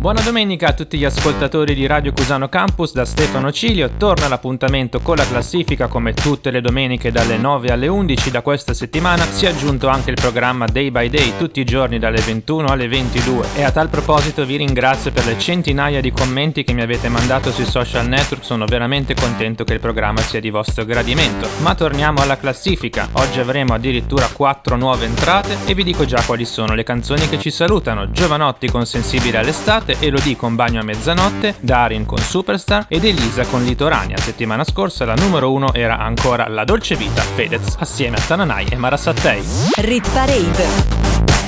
Buona domenica a tutti gli ascoltatori di Radio Cusano Campus da Stefano Cilio. Torna l'appuntamento con la classifica come tutte le domeniche dalle 9 alle 11. Da questa settimana si è aggiunto anche il programma Day by Day tutti i giorni dalle 21 alle 22 e a tal proposito vi ringrazio per le centinaia di commenti che mi avete mandato sui social network. Sono veramente contento che il programma sia di vostro gradimento. Ma torniamo alla classifica. Oggi avremo addirittura 4 nuove entrate e vi dico già quali sono le canzoni che ci salutano. Giovanotti con Sensibile all'estate notte, Elodie con Bagno a mezzanotte, Darin con Superstar ed Elisa con Litorania. Settimana scorsa la numero uno era ancora La Dolce Vita, Fedez, assieme a Tananai e Marasattei. Rit Parade,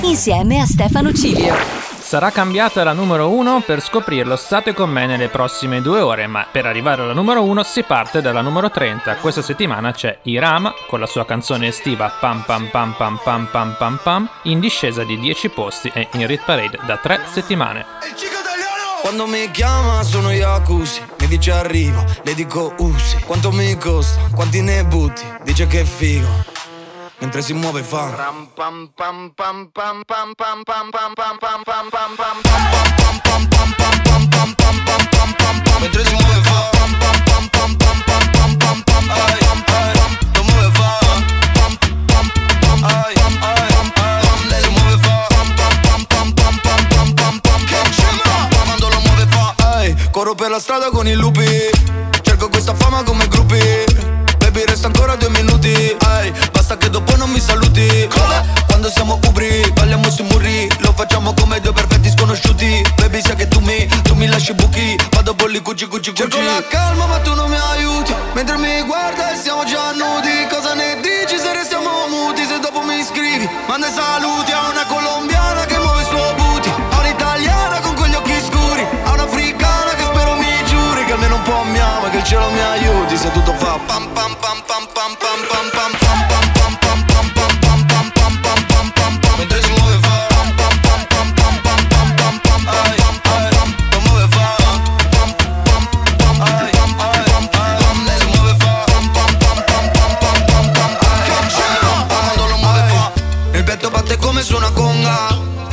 insieme a Stefano Cilio. Sarà cambiata la numero 1 per scoprirlo state con me nelle prossime due ore, ma per arrivare alla numero 1 si parte dalla numero 30. Questa settimana c'è Irama con la sua canzone estiva Pam Pam Pam Pam Pam Pam Pam Pam in discesa di 10 posti e in Rit Parade da 3 settimane. Quando mi chiama sono Yakusi Mi dice arrivo, le dico usi Quanto mi costa, quanti ne butti Dice che figo Mentre si muove fa Mentre si muove fa Lo muove fa Ai, ai, ai Lei lo muove fa Quando lo muove fa Ai, corro per la strada con i lupi Cerco questa fama come gruppi Baby resta ancora due minuti basta che dopo non mi saluti. Quando siamo ubri, balliamo sui muri Lo facciamo come due perfetti sconosciuti. Baby sai che tu mi, tu mi lasci buchi. Vado bolli cuci cuci cuci Cerco la calma ma tu non mi aiuti. Mentre mi guarda e siamo già nudi Cosa ne dici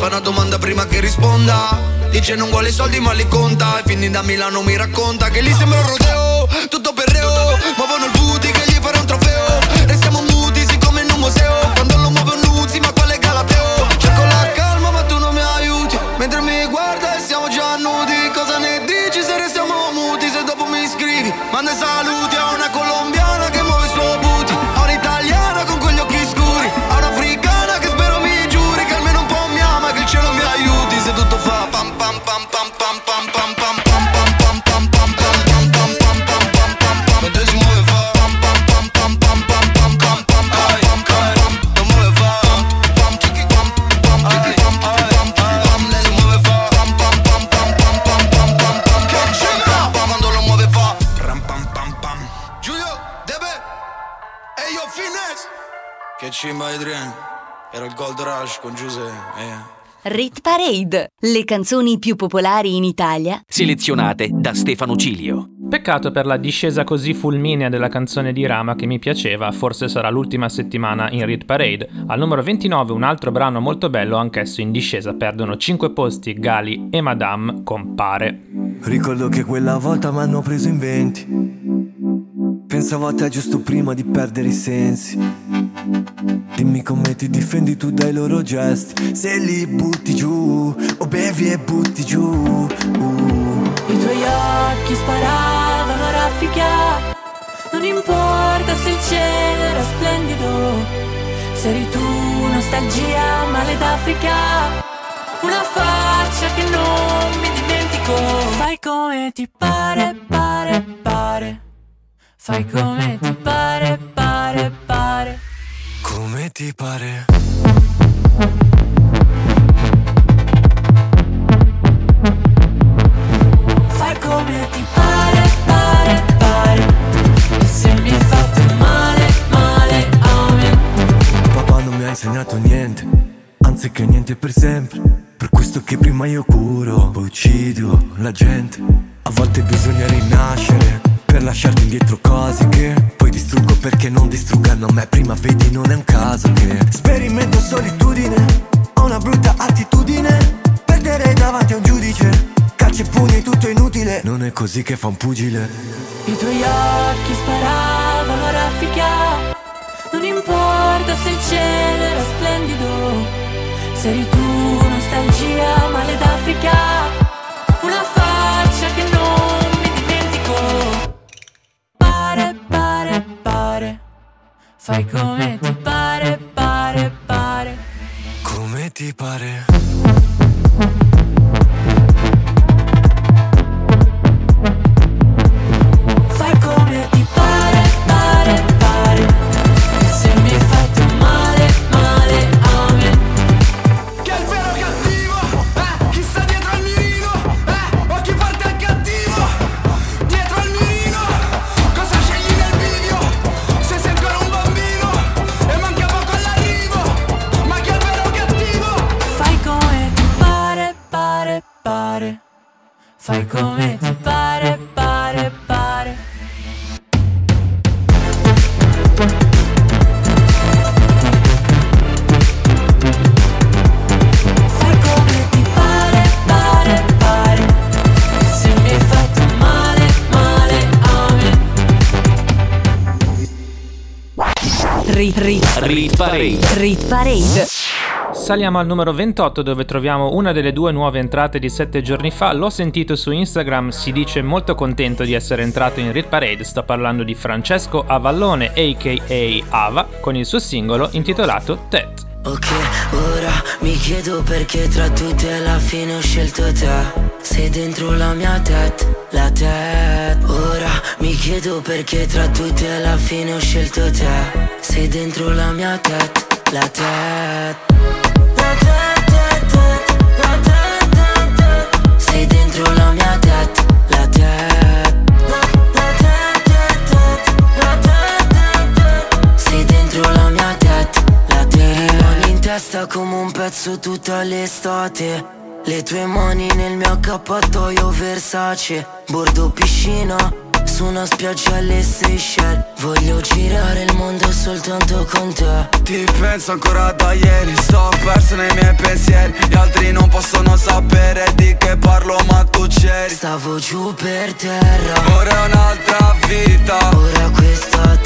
una domanda prima che risponda. Dice non vuole soldi ma li conta. E quindi da Milano mi racconta Che lì sembra un rodeo Tutto perreo Muovono il booty che gli farà un trofeo Era il Gold Rush con Giuseppe eh. Rit Parade, le canzoni più popolari in Italia. Selezionate da Stefano Cilio. Peccato per la discesa così fulminea della canzone di Rama che mi piaceva, forse sarà l'ultima settimana in Rit Parade. Al numero 29 un altro brano molto bello, anch'esso in discesa, perdono 5 posti Gali e Madame Compare. Ricordo che quella volta mi hanno preso in venti. Pensavo a te giusto prima di perdere i sensi. Dimmi come ti difendi tu dai loro gesti. Se li butti giù, o bevi e butti giù. Uh. I tuoi occhi sparavano a raffica Non importa se il cielo era splendido Se eri tu nostalgia male d'Africa Una faccia che non mi dimentico Fai come ti pare, pare, pare Fai come ti pare, pare, pare Come ti pare? Fai come ti pare, pare, pare E se mi hai fatto male, male, aumentare insegnato niente, anziché niente per sempre. Per questo che prima io curo, poi uccido la gente. A volte bisogna rinascere per lasciarti indietro cose che poi distruggo perché non distruggano me. Prima vedi, non è un caso che sperimento solitudine, ho una brutta attitudine. Perdere davanti a un giudice, calci e pugni, tutto inutile. Non è così che fa un pugile. I tuoi occhi sparavano a raffica Non importa se il cielo era splendido Se eri tu nostalgia male d'Africa Fai come ti pare, pare, pare Come ti pare? Fai come ti pare, Fai come ti pare, pare, pare Fai come ti pare, pare, pare Se mi hai fatto male, male a me Rit, rit, Rit Parade. rit parade. Saliamo al numero 28 dove troviamo una delle due nuove entrate di 7 giorni fa. L'ho sentito su Instagram, si dice molto contento di essere entrato in Rit Parade. Sto parlando di Francesco Avallone, aka Ava, con il suo singolo intitolato Tet. Ok, ora mi chiedo perché tra tutti alla fine ho scelto te Sei dentro la mia tet, la tet Ora mi chiedo perché tra tutti alla fine ho scelto te Sei dentro la mia tet, la tet Come un pezzo tutta l'estate. Le tue mani nel mio accappatoio Versace. Bordo piscina su una spiaggia alle Seychelles. Voglio girare il mondo soltanto con te. Ti penso ancora da ieri Sto perso nei miei pensieri. Gli altri non possono sapere di che parlo ma tu c'eri. Stavo giù per terra. Ora è un'altra vita. Ora questa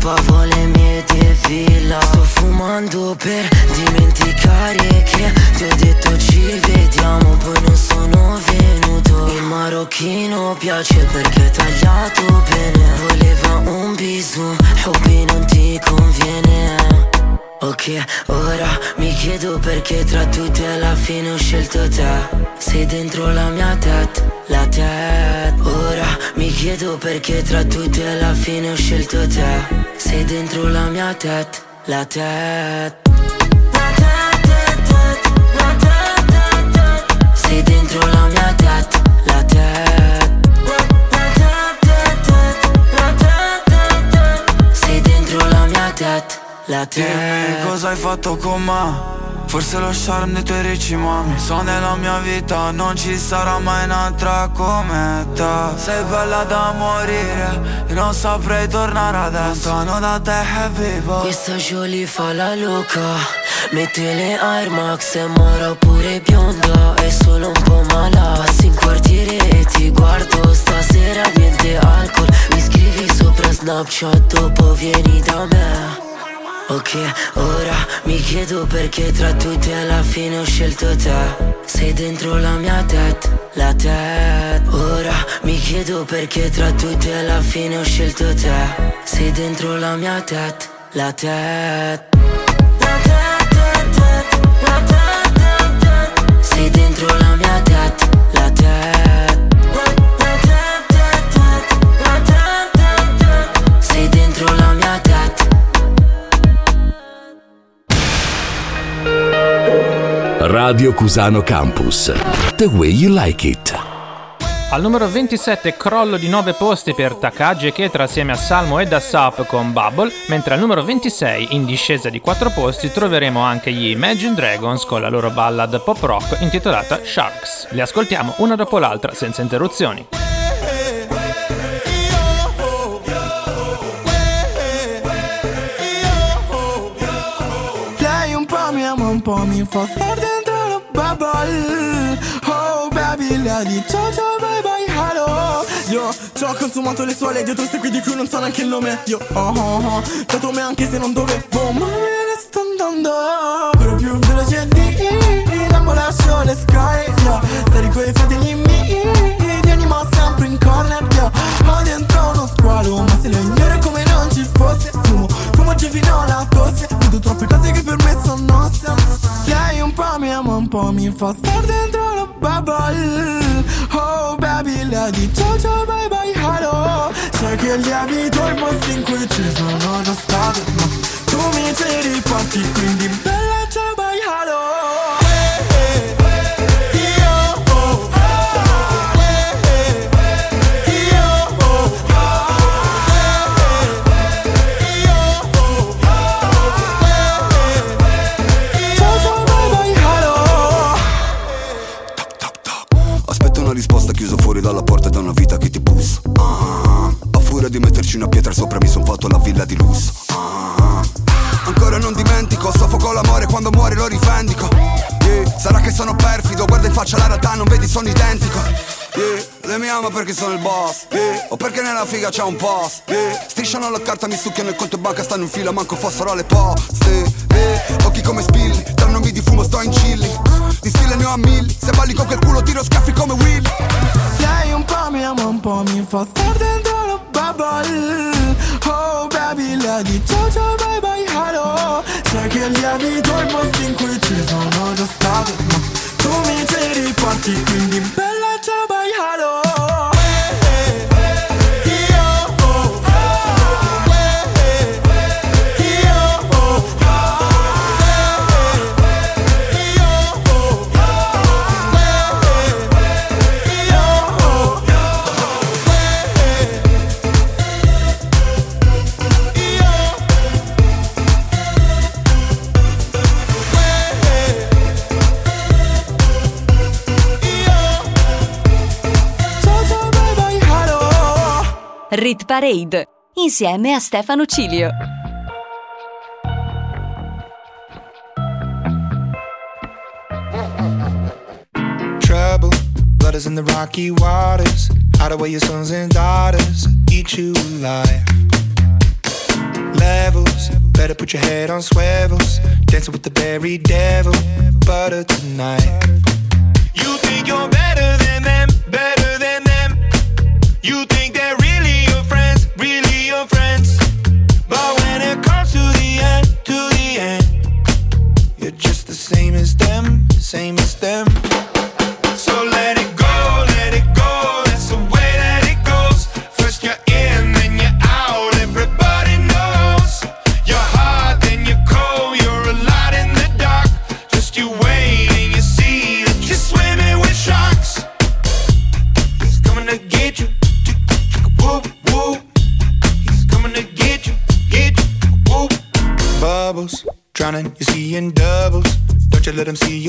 tipa vuole mie defila Sto fumando per dimenticare che ti ho detto ci vediamo Poi non sono venuto. Il marocchino piace perché è tagliato bene. Voleva un bisou, hobby non ti conviene Ok, ora mi chiedo perché tra tutti alla fine ho scelto te. Sei dentro la mia tet, la tet Ora mi chiedo perché tra tutti alla fine ho scelto te. Sei dentro la mia tet, la tet La tet, tet, tet, la tet, tet, tet Sei dentro la mia tet, la tet La tet, tet, tet, la tet, tet, tet Sei dentro la mia tet, la tet Dimmi cosa hai fatto con me? Forse lo charme dei tuoi ricci mami So nella mia vita non ci sarà mai un'altra come te. Sei bella da morire Io non saprei tornare adesso. Lontano da te happy boy Questa Jolie fa la loca Mette le Air Max e mora pure bionda È solo un po' malata Passi in quartiere e ti guardo Stasera niente alcol. Mi scrivi sopra Snapchat Dopo vieni da me Ok, ora mi chiedo perché tra tutti alla fine ho scelto te. Sei dentro la mia tet, la tet Ora mi chiedo perché tra tutti alla fine ho scelto te. Sei dentro la mia tet, la tet La tet, tet, tet, la tet, tet, tet Sei dentro la mia tet, la tet Radio Cusano Campus. The way you like it. Al numero 27 crollo di 9 posti per Takagi e Ketra assieme a Salmo e Dasap con Bubble, mentre al numero 26 in discesa di 4 posti troveremo anche gli Imagine Dragons con la loro ballad pop rock intitolata Sharks. Li ascoltiamo una dopo l'altra senza interruzioni. Lei un po' mi ama un po' mi fa la bubble. Oh baby di ciao ciao bye bye hello. Io ci ho consumato le sue dietro segui di cui non so neanche il nome. Io oh oh oh dato me anche se non dovevo ma me ne sto andando. Però più veloce di Lambo lascio le sky yeah. Stare i fratelli miei Ti animo sempre in corner yeah. Ho dentro squalo Ma se le come non ci fosse Fumo, fumo oggi fino alla tosse Vedo troppe cose che per me sono sense Lei un po' mi ama un po' mi fa star dentro la bubble. Oh baby lei di ciao ciao bye bye hello. Sai che lievito i posti in cui ci sono già stato Ma tu mi ci riporti quindi bella ciao bye hello di metterci una pietra sopra mi son fatto la villa di lusso. Ah, Ancora non dimentico, soffoco l'amore quando muore lo rivendico. Yeah, Sarà che sono perfido, guarda in faccia la realtà, non vedi sono identico. Yeah, Lei mi ama perché sono il boss. Yeah, O perché nella figa c'è un post. Yeah, Strisciano la carta, mi succhiano il conto e banca, stanno in fila, manco fossero alle poste. Yeah, Occhi come spilli, tra nomi di fumo sto in chilli. Di stile ne ho a mille, se balli con quel culo tiro schiaffi come Will Lei un po' mi ama un po' mi fa star dentro trouble Oh baby lagi ciao ciao bye bye hallo Tracchiavi dormo fin qui ci sono già stato Ma tu mi tiri parti quindi bella ciao bye hello Rit Parade insieme a Stefano Cilio. trouble. Blood is in the rocky waters. Hide away your sons and daughters. Eat you alive. Levels. Better put your head on swivels. Dancing with the berry devil. Butter tonight. You think you're better than them, better than them. You think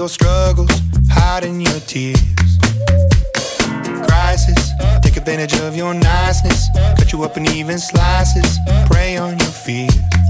your struggles, hiding your tears. Crisis, take advantage of your niceness. Cut you up in even slices, prey on your fears.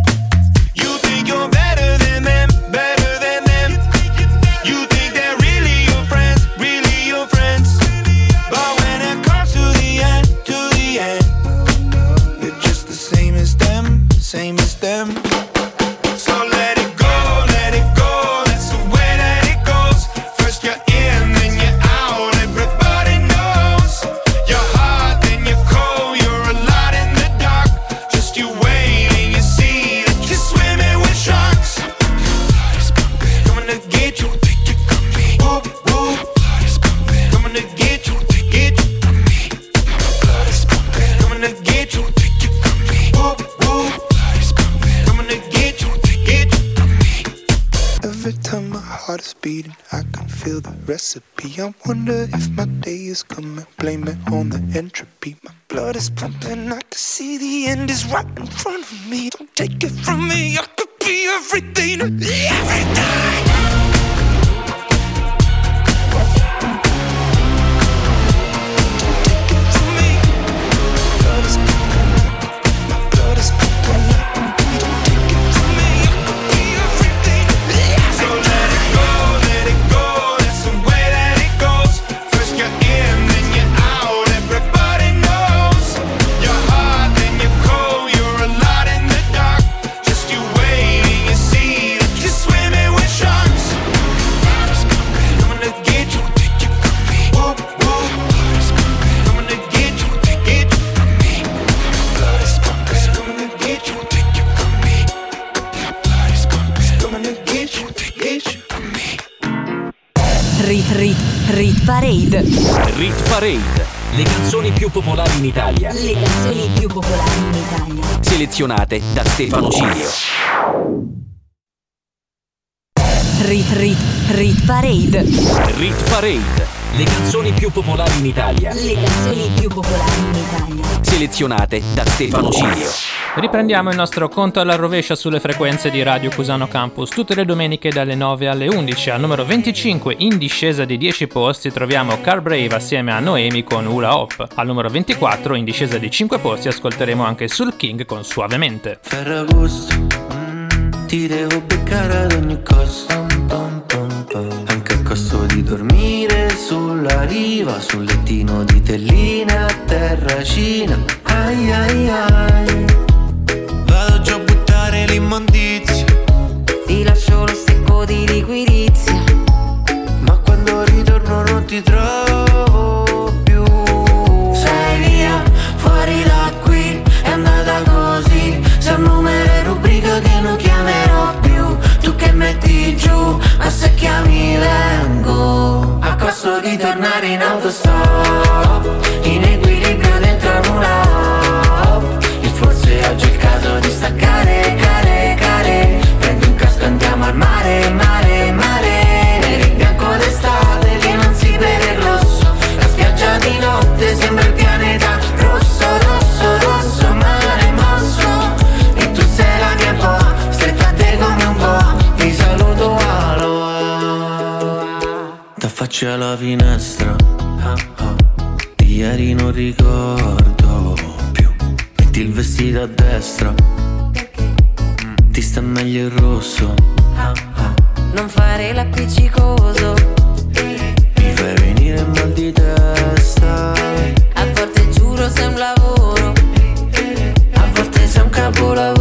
I wonder if my day is coming, blame it on the entropy. My blood is pumping, I can see the end is right in front of me. Selezionate da Stefano Cilio. Rit Rit Rit Parade. Rit Parade. Le canzoni più popolari in Italia. Le canzoni più popolari in Italia. Selezionate da Stefano Cilio. Riprendiamo il nostro conto alla rovescia sulle frequenze di Radio Cusano Campus tutte le domeniche dalle 9 alle 11. Al numero 25 in discesa di 10 posti troviamo Car Brave assieme a Noemi con Hula Hop. Al numero 24 in discesa di 5 posti ascolteremo anche Sul King con Suavemente. Ferragosto, mm, ti devo beccare ad ogni costo. Pom, pom, pom. Anche a costo di dormire sulla riva, sul lettino di telline a terracina. Ai ai ai. Già buttare l'immondizia. Ti lascio lo secco di liquirizia. Ma quando ritorno non ti trovo giù, ma se chiami vengo. A costo di tornare in autostop In equilibrio dentro nulla E forse oggi è il caso di staccare, care, care. Prendi un casco andiamo al mare, mare, mare T'affacci alla finestra. Di ieri non ricordo più. Metti il vestito a destra. Ti sta meglio il rosso. Non fare l'appiccicoso. Mi fai venire mal di testa. A volte giuro sei un lavoro. A volte sei un capolavoro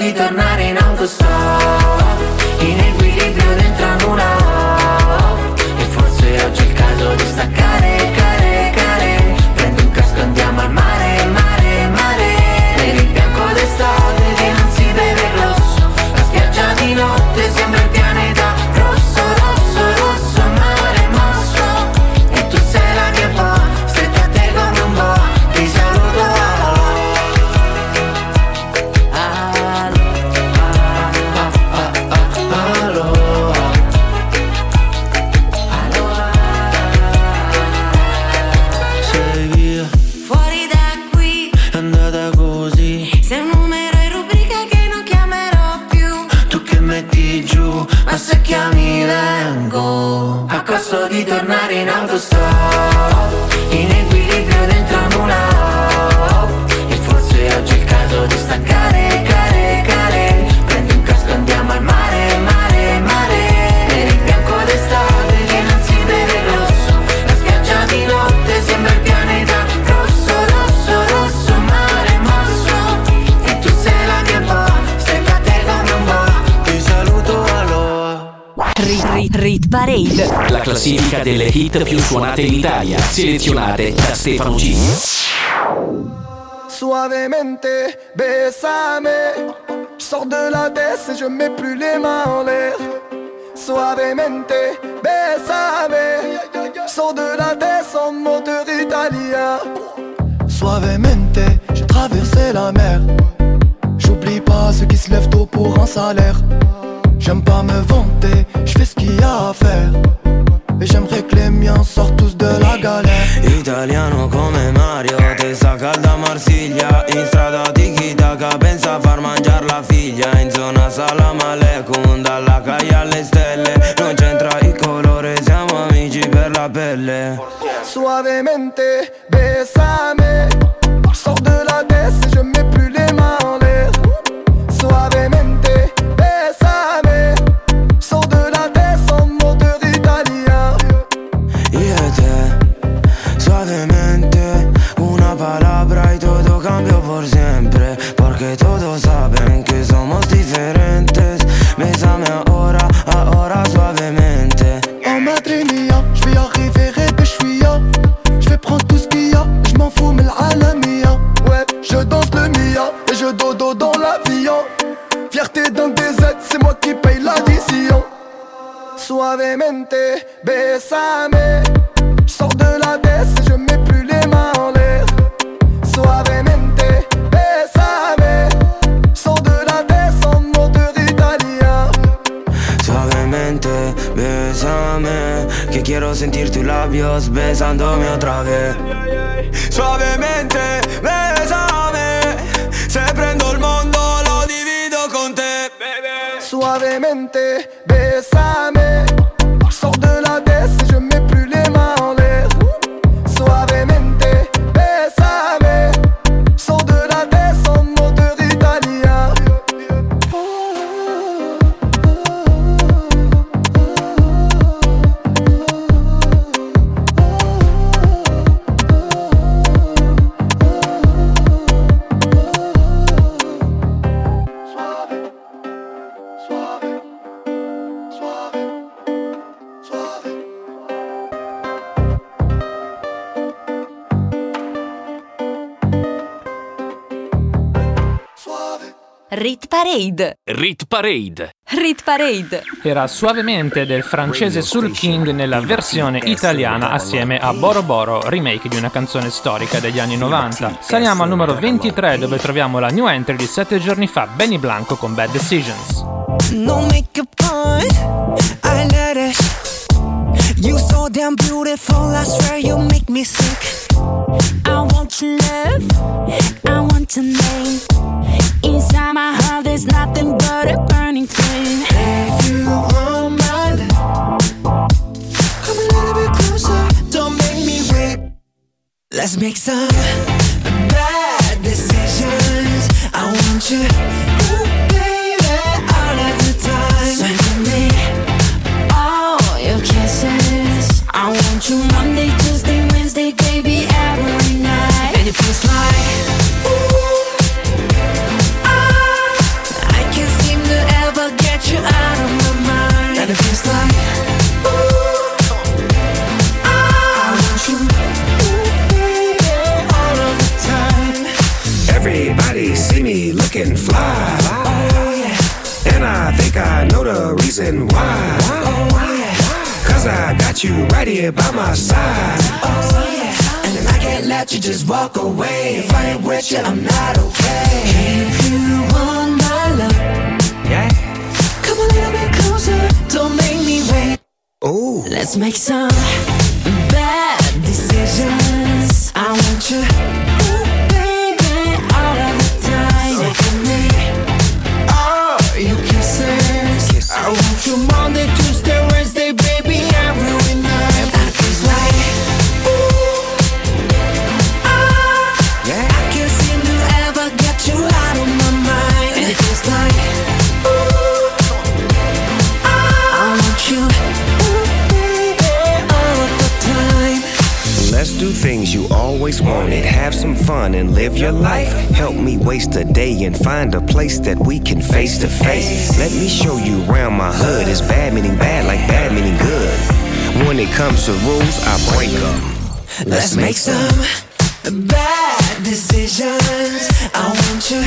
di tornare in autostop classifica delle hit più suonate in Italia, selezionate da Stefano. Suavemente, besame. Sors de la baisse et je mets plus les mains en l'air. Suavemente, besame. Sors de la baisse en moteur italien. Suavemente, j'ai traversé la mer. J'oublie pas ceux qui se lèvent tôt pour un salaire. J'aime pas me vanter, je fais ce qu'il y a à faire. Et j'aimerais que les miens sortent tous de la galère. Italiano come Mario, testa calda Marsiglia. In strada tiki taka, pensa a far mangiare la figlia. In zona salam aleikum, dalla calle alle stelle. Non c'entra il colore, siamo amici per la pelle. Suavemente, besame. Sors de la baisse Suavemente, besame. Je sors de la baisse et je mets plus les mains en l'air. Suavemente, besame. Je sors de la baisse en moteur italien. Suavemente, bésame Que quiero sentir tus labios besándome otra vez Suavemente, bésame Se prendo il mondo, lo divido con te Suavemente, Rit Parade. Rit Parade. Rit Parade. Era suavemente del francese Soul King nella versione italiana assieme a Boro Boro, remake di una canzone storica degli anni 90. Saliamo al numero 23 dove troviamo la new entry di 7 giorni fa, Benny Blanco con Bad Decisions. No makeup on, I let it. You so damn beautiful, I swear you make me sick. I want your love, I want your name. Inside my heart, there's nothing but a burning flame. If you want my love, come a little bit closer, don't make me wait. Let's make some bad decisions. I want you, baby, all of the time. Send me all your kisses. I want you Monday, Tuesday, Wednesday, baby, every night. And it feels like it feels like ooh, I want you, ooh, all of the time. Everybody see me looking fly. Oh yeah, And I think I know the reason why. oh yeah, Cause I got you right here by my side. oh yeah. And I can't let you just walk away. If I ain't with you, I'm not okay. If you want my love, a little bit closer. Don't make me wait. Ooh. Let's make some bad decisions. I want you, ooh, baby, all of the time. So for me, oh, all your kisses. I want you always wanted. Have some fun and live your life. Help me waste a day and find a place that we can face to face. Let me show you around my hood. It's bad meaning bad, like bad meaning good. when it comes to rules, I break them. Let's make some bad decisions. I want you,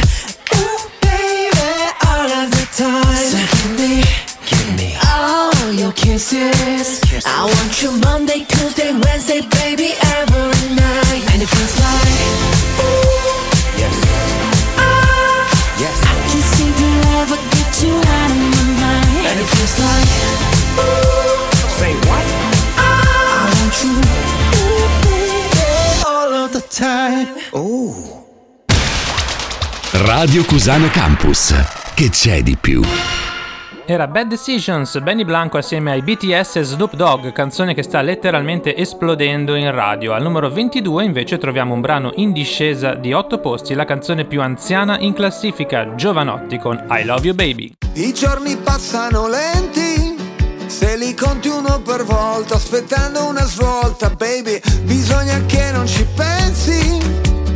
ooh, baby, all of the time. So give me, all your kisses. I want you Monday, Tuesday, Wednesday, baby, every night. And it feels like, ooh, ah, I can't seem to ever get you out of my mind. And it feels like, ooh, say what? I want you, ooh, baby, all of the time. Ooh. Radio Cusano Campus. Che c'è di più? Era Bad Decisions, Benny Blanco assieme ai BTS e Snoop Dogg, canzone che sta letteralmente esplodendo in radio. Al numero 22 invece troviamo un brano in discesa di 8 posti, la canzone più anziana in classifica, Giovanotti con I Love You Baby. I giorni passano lenti, se li conti uno per volta, aspettando una svolta, baby, bisogna che non ci pensi,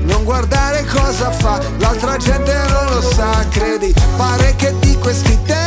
non guardare cosa fa, l'altra gente non lo sa, credi, pare che di questi tempi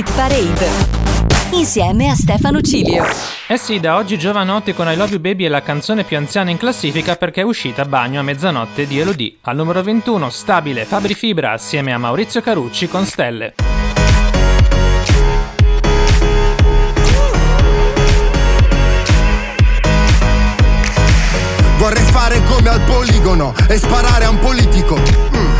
Rit Parade insieme a Stefano Cilio. Eh sì, da oggi Giovanotti con I Love You Baby è la canzone più anziana in classifica perché è uscita a bagno a mezzanotte di Elodie. Al numero 21, stabile Fabri Fibra assieme a Maurizio Carucci con Stelle. Vorrei fare come al poligono e sparare a un politico. Mm.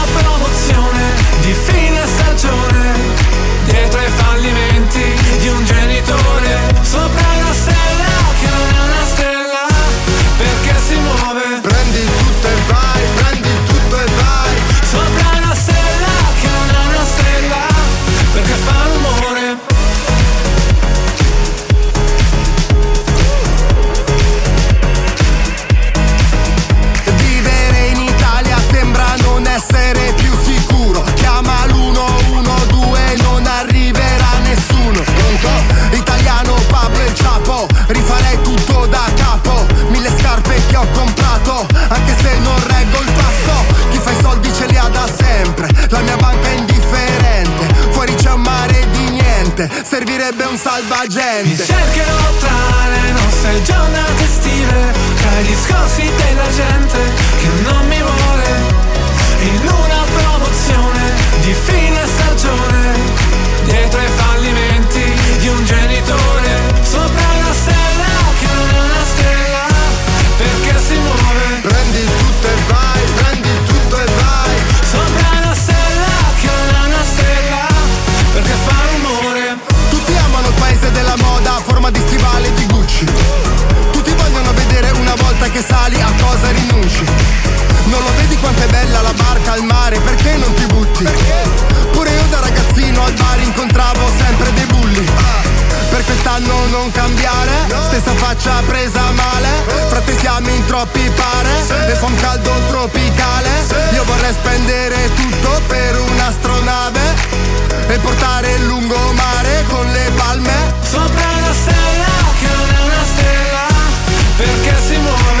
di fine stagione Dietro ai fallimenti di un genitore Sopra una stella che ho comprato Anche se non reggo il passo. Chi fa i soldi ce li ha da sempre La mia banca è indifferente. Fuori c'è un mare di niente Servirebbe un Mi salvagente cercherò tra le nostre giornate estive Tra i discorsi della gente che non mi vuole. In una promozione di fine stagione Dietro ai fallimenti di un genitore di stivali di Gucci. Tutti vogliono vedere una volta che sali a cosa rinunci. Non lo vedi quanto è bella la barca al mare, perché non ti butti? Pure io da ragazzino al bar incontravo sempre dei bulli per quest'anno non cambiare. Stessa faccia presa male. Frate siamo in troppi pare. E fa un caldo tropicale. Io vorrei spendere tutto per un'astronave. E portare il lungomare con le palme. Sopra una stella che non è una stella Perché si muove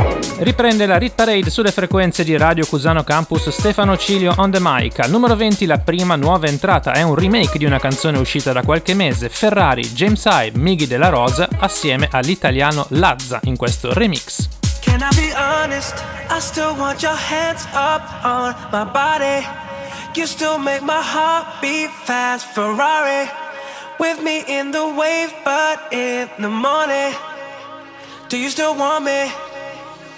Riprende la Rit Parade sulle frequenze di Radio Cusano Campus Stefano Cilio on the mic. Al numero 20 la prima nuova entrata è un remake di una canzone uscita da qualche mese, Ferrari, James Hyde, Miggy della Rosa assieme all'italiano Lazza in questo remix. Can I be honest? I still want your hands up on my body. You still make my heart beat fast, Ferrari. With me in the wave, but in the morning. Do you still want me?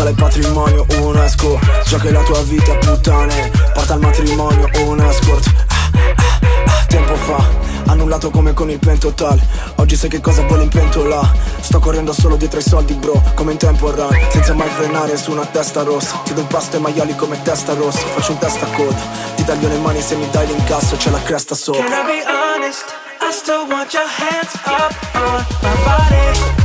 sale patrimonio, un esco Già la tua vita puttane. Porta al matrimonio, un escort Ah, ah, ah, Tempo fa Annullato come con il pentotal Oggi sai che cosa vuole in pentola. Sto correndo solo dietro ai soldi bro Come in tempo run Senza mai frenare su una testa rossa. Ti do impasto ai maiali come testa rossa. Faccio un testa coda Ti taglio le mani se mi dai l'incasso C'è la cresta sopra. Can I be honest? I still want your hands up on my body.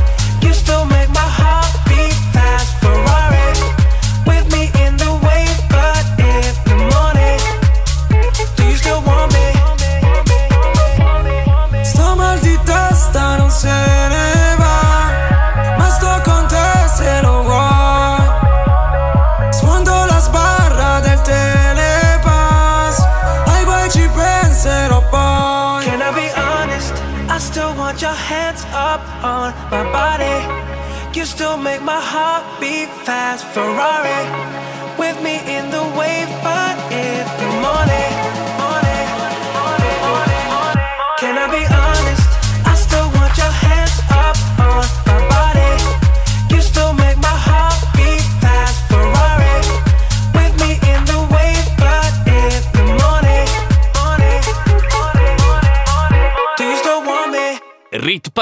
Be fast Ferrari with me in the wave.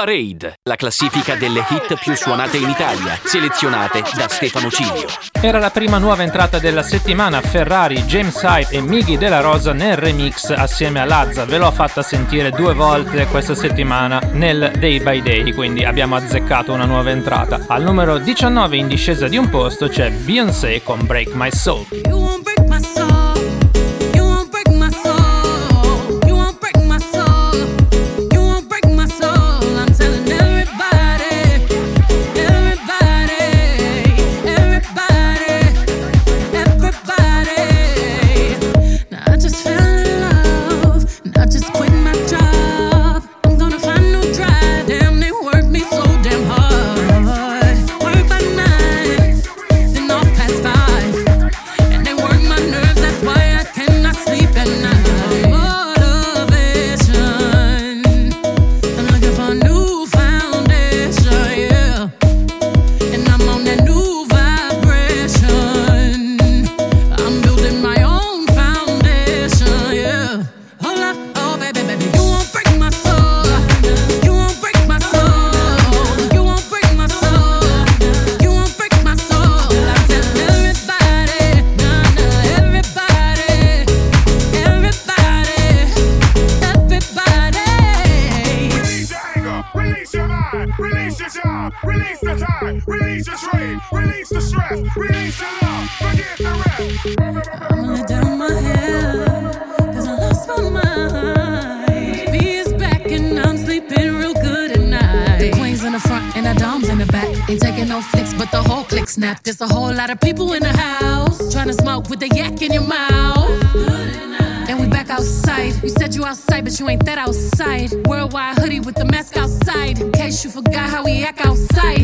Parade, la classifica delle hit più suonate in Italia, selezionate da Stefano Ciglio. Era la prima nuova entrata della settimana, Ferrari, James Hype e Miggy della Rosa nel remix assieme a Lazza, ve l'ho fatta sentire due volte questa settimana nel Day by Day, quindi abbiamo azzeccato una nuova entrata. Al numero 19 in discesa di un posto c'è Beyoncé con Break My Soul. Lot of people in the house trying to smoke with the yak in your mouth. And we back outside. You said you outside, but you ain't that outside. Worldwide hoodie with the mask outside. In case you forgot how we act outside.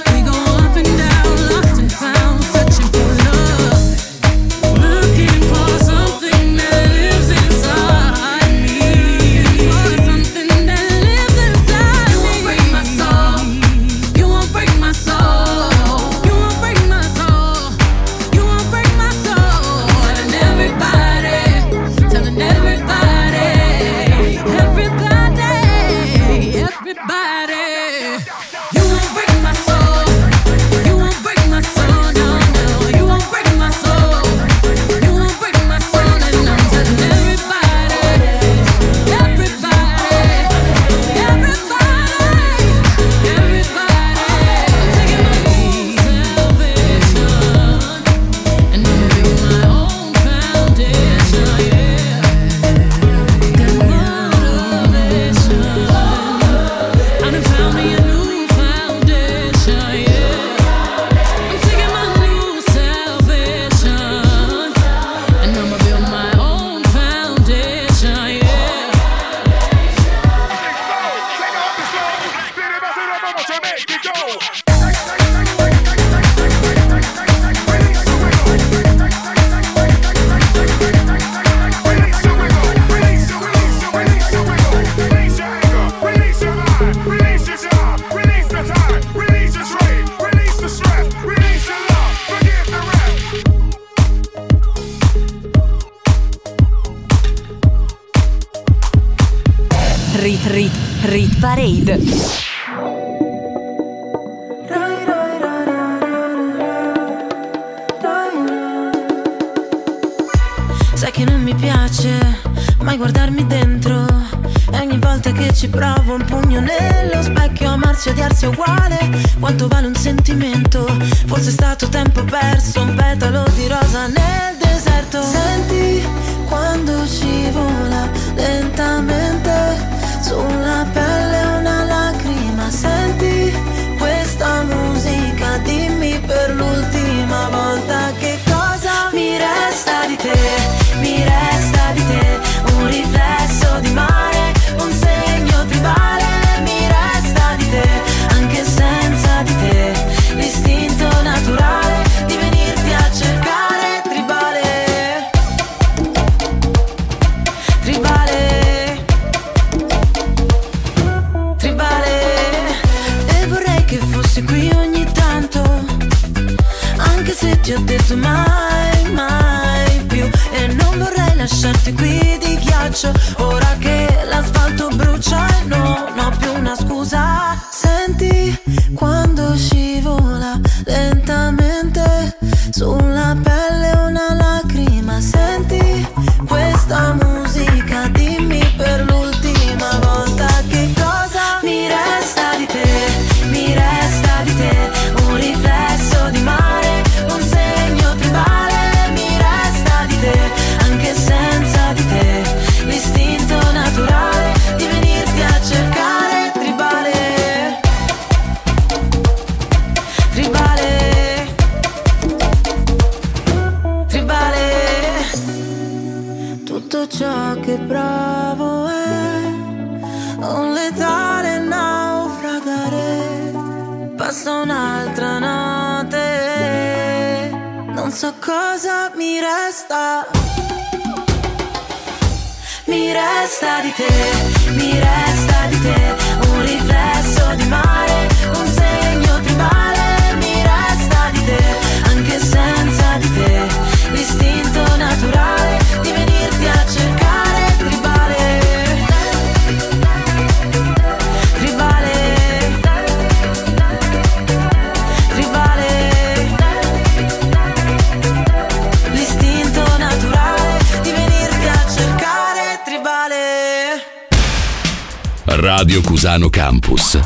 Radio Cusano Campus.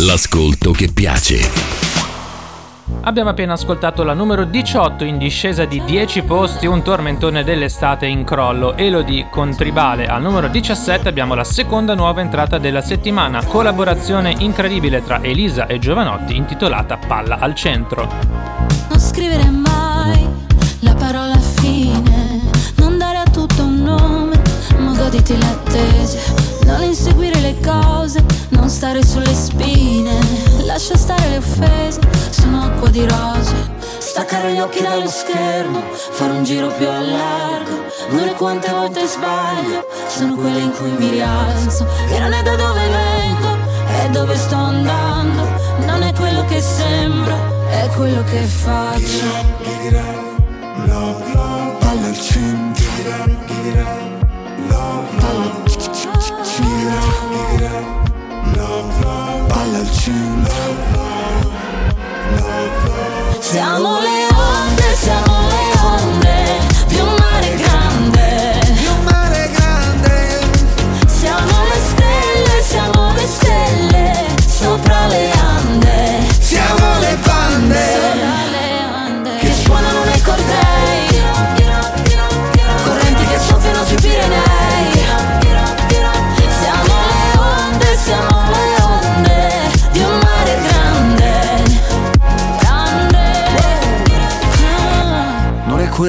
L'ascolto che piace. Abbiamo appena ascoltato la numero 18 in discesa di 10 posti, un tormentone dell'estate in crollo, Elodie con Tribale. Al numero 17 abbiamo la seconda nuova entrata della settimana, collaborazione incredibile tra Elisa e Giovanotti intitolata Palla al centro. Non scrivere cose, non stare sulle spine, lascia stare le offese, sono acqua di rose. Staccare gli occhi dallo schermo, fare un giro più a largo, è quante volte sbaglio, sono quelle in cui mi rialzo, e non è da dove vengo, è dove sto andando, non è quello che sembra, è quello che faccio. Palla al centro Siamo le onde, siamo le onde di un mare grande. Di un mare grande Siamo le stelle, siamo le stelle sopra le ande. Siamo le bande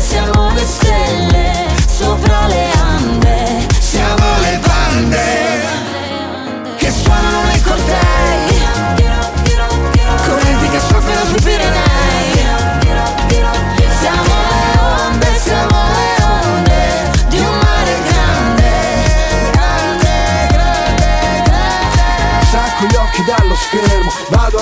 siamo le stelle sopra le ande. Siamo le bande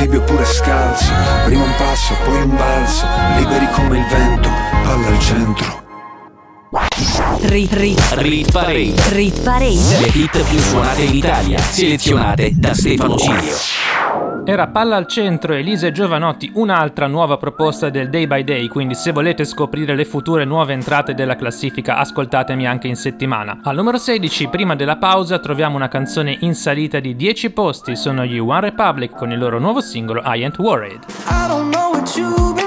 anfibi oppure scalzo Prima un passo, poi un balzo Liberi come il vento, palla al centro Rit, rit, Rit Parade. rit parade. Le hit più suonate in Italia, selezionate da Stefano Cilio. Era palla al centro Elise Giovanotti, un'altra nuova proposta del Day by Day, quindi se volete scoprire le future nuove entrate della classifica ascoltatemi anche in settimana. Al numero 16, prima della pausa, troviamo una canzone in salita di 10 posti, sono gli One Republic con il loro nuovo singolo I Ain't Worried. I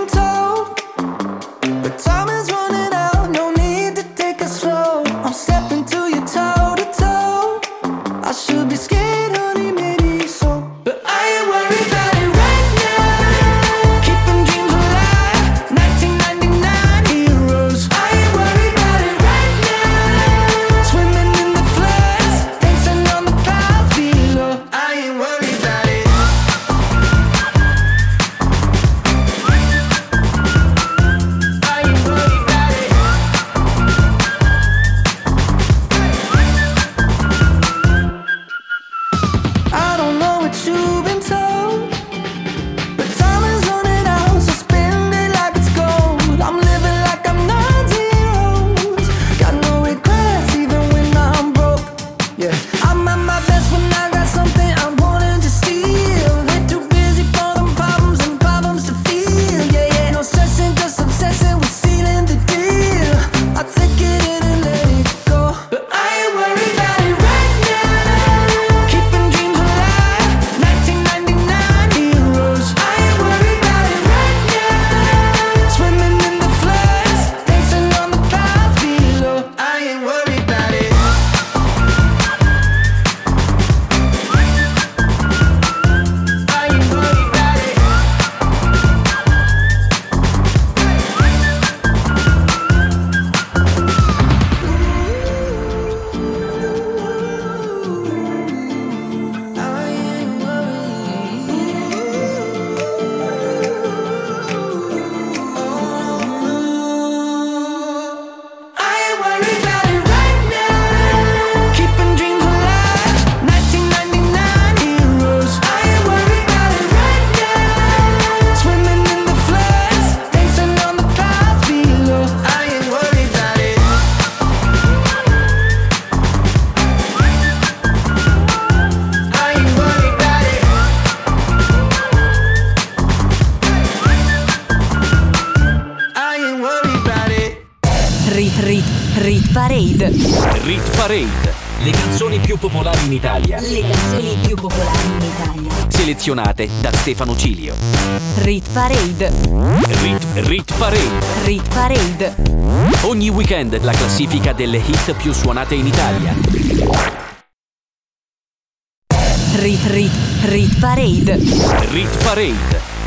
Stefano Cilio. Rit parade. Rit, Rit Parade. Rit parade. Ogni weekend la classifica delle hit più suonate in Italia. Rit, rit, rit parade. Rit Parade.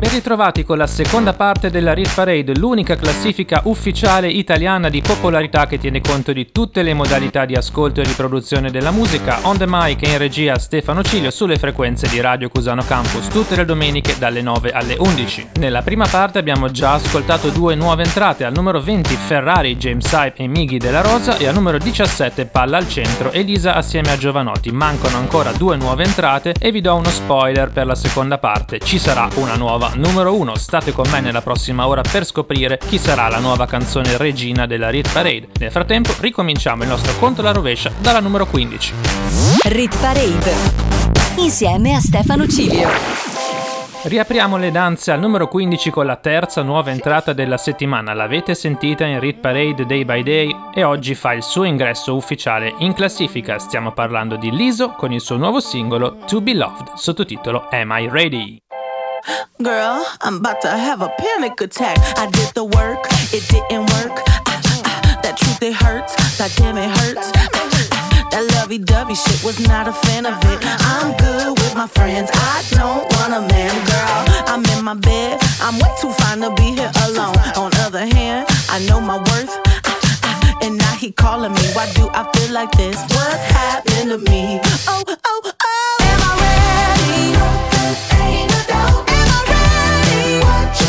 Ben ritrovati con la seconda parte della Rit Parade, l'unica classifica ufficiale italiana di popolarità che tiene conto di tutte le modalità di ascolto e riproduzione della musica, on the mic e in regia Stefano Cilio sulle frequenze di Radio Cusano Campus, tutte le domeniche dalle 9 alle 11. Nella prima parte abbiamo già ascoltato due nuove entrate, al numero 20 Ferrari, James Hype e Mighi della Rosa e al numero 17 Palla al centro, Elisa assieme a Giovanotti. Mancano ancora due nuove entrate e vi do uno spoiler per la seconda parte, ci sarà una nuova numero 1. State con me nella prossima ora per scoprire chi sarà la nuova canzone regina della Rit Parade. Nel frattempo ricominciamo il nostro conto alla rovescia dalla numero 15. Rit Parade. Insieme a Stefano Cilio. Riapriamo le danze al numero 15 con la terza nuova entrata della settimana. L'avete sentita in Rit Parade Day by Day e oggi fa il suo ingresso ufficiale in classifica. Stiamo parlando di Liso con il suo nuovo singolo To Be Loved, sottotitolo Am I Ready? Girl, I'm about to have a panic attack. I did the work, it didn't work. Ah, ah, that truth, it hurts. That damn, it hurts. Ah, ah, that lovey dovey shit was not a fan of it. I'm good with my friends. I don't want a man, girl. I'm in my bed. I'm way too fine to be here alone. On other hand, I know my worth. Ah, ah, And now he calling me. Why do I feel like this? What's happening to me? Oh, oh, oh. Am I ready?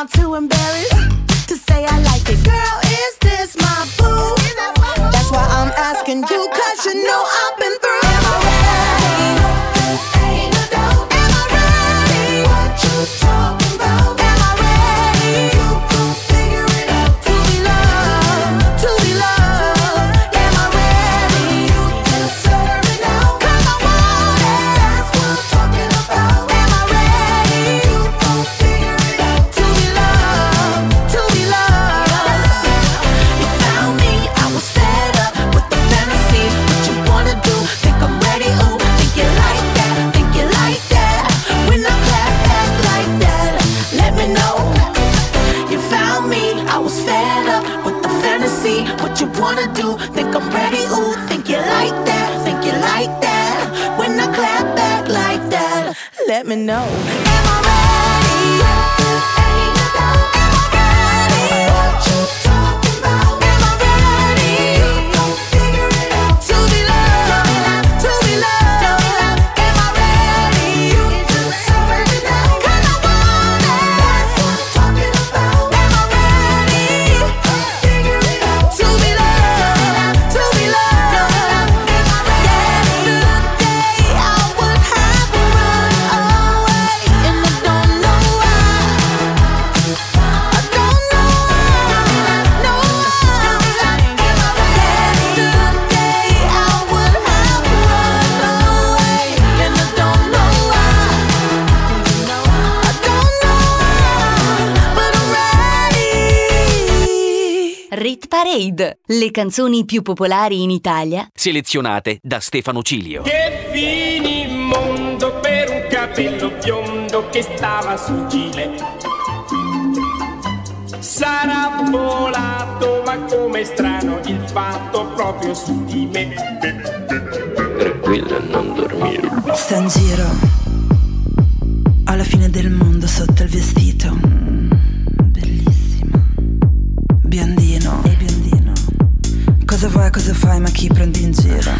I'm too embarrassed to say I like it. Girl, is this my boo? That's why I'm asking you, cause you know I've been me know. Le canzoni più popolari in Italia. Selezionate da Stefano Cilio. Che finimondo per un capello biondo che stava sul gile. Sarà volato, ma come strano il fatto proprio su di me. Tranquilla, non dormire. Sta in giro alla fine del mondo sotto il vestito. Mm, Bellissima. Biondino. Cosa vuoi, cosa fai, ma chi prendi in giro?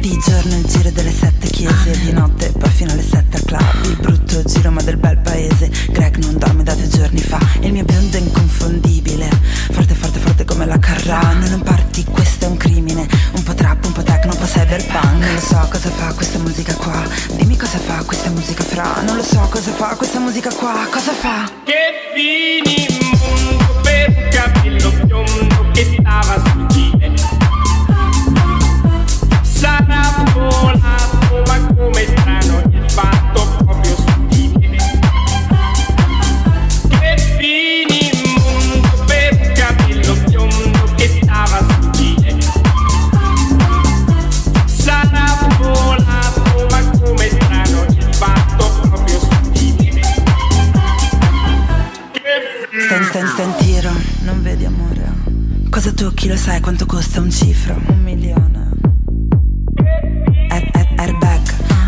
Di giorno il giro delle sette chiese, di notte poi fino alle sette al club. Il brutto giro ma del bel paese, Greg non dorme da due giorni fa. E il mio biondo è inconfondibile, forte forte forte come la Carrà. Non parti, questo è un crimine, un po' trap, un po' techno, un po' cyberpunk. Non lo so cosa fa questa musica qua, dimmi cosa fa questa musica fra. Non lo so cosa fa questa musica qua, cosa fa? Che fini mondo per capire. Sarà volato, ma come strano Tocchi lo sai quanto costa un cifro? Un milione. Air- air- airbag,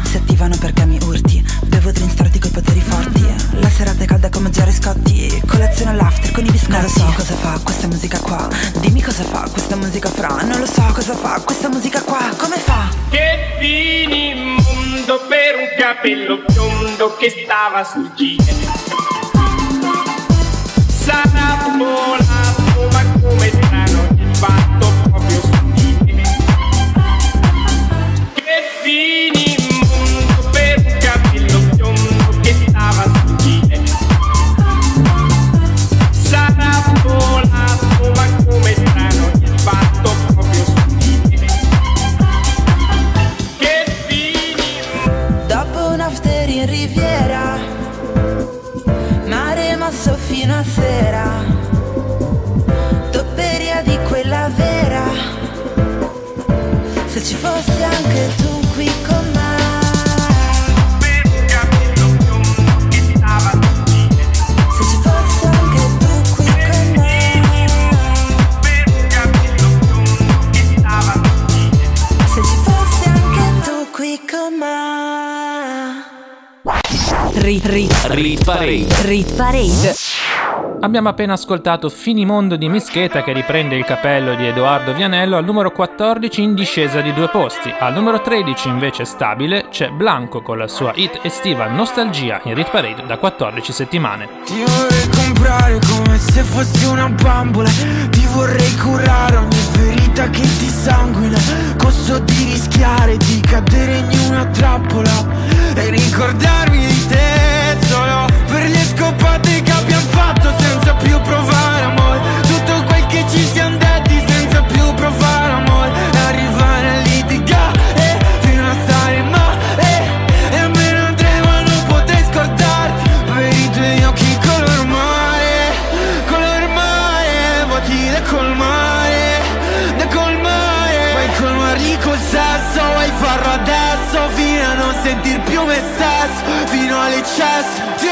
si attivano perché mi urti. Bevo drink storti coi poteri forti. La serata è calda come Jerry Scotti. Colazione all'after con i biscotti. Non lo so cosa fa questa musica qua. Dimmi cosa fa questa musica fra. Non lo so cosa fa questa musica qua. Come fa? Che finimondo per un capello biondo che stava sul gile. Sarà volato, rit, Parade. rit parade. Abbiamo appena ascoltato Finimondo di Mischeta che riprende il capello di Edoardo Vianello al numero 14 in discesa di due posti. Al numero 13 invece stabile c'è Blanco con la sua hit estiva Nostalgia in Rit Parade da 14 settimane. Ti vorrei comprare come se fossi una bambola Ti vorrei curare ogni ferita che ti sanguina Costo di rischiare di cadere in una trappola E ricordarmi di te solo per le scopate che abbiamo fatto senza più provare amore. Tutto quel che ci siamo detti senza più provare amore. Arrivare a litigare fino a stare male E me ne andrei ma non potrei scordarti. Per i tuoi occhi color mare Color mare Vuoti da colmare Da colmare. Vuoi colmarli col sesso Vuoi farlo adesso a non sentir più me stesso Fino all'eccesso Ti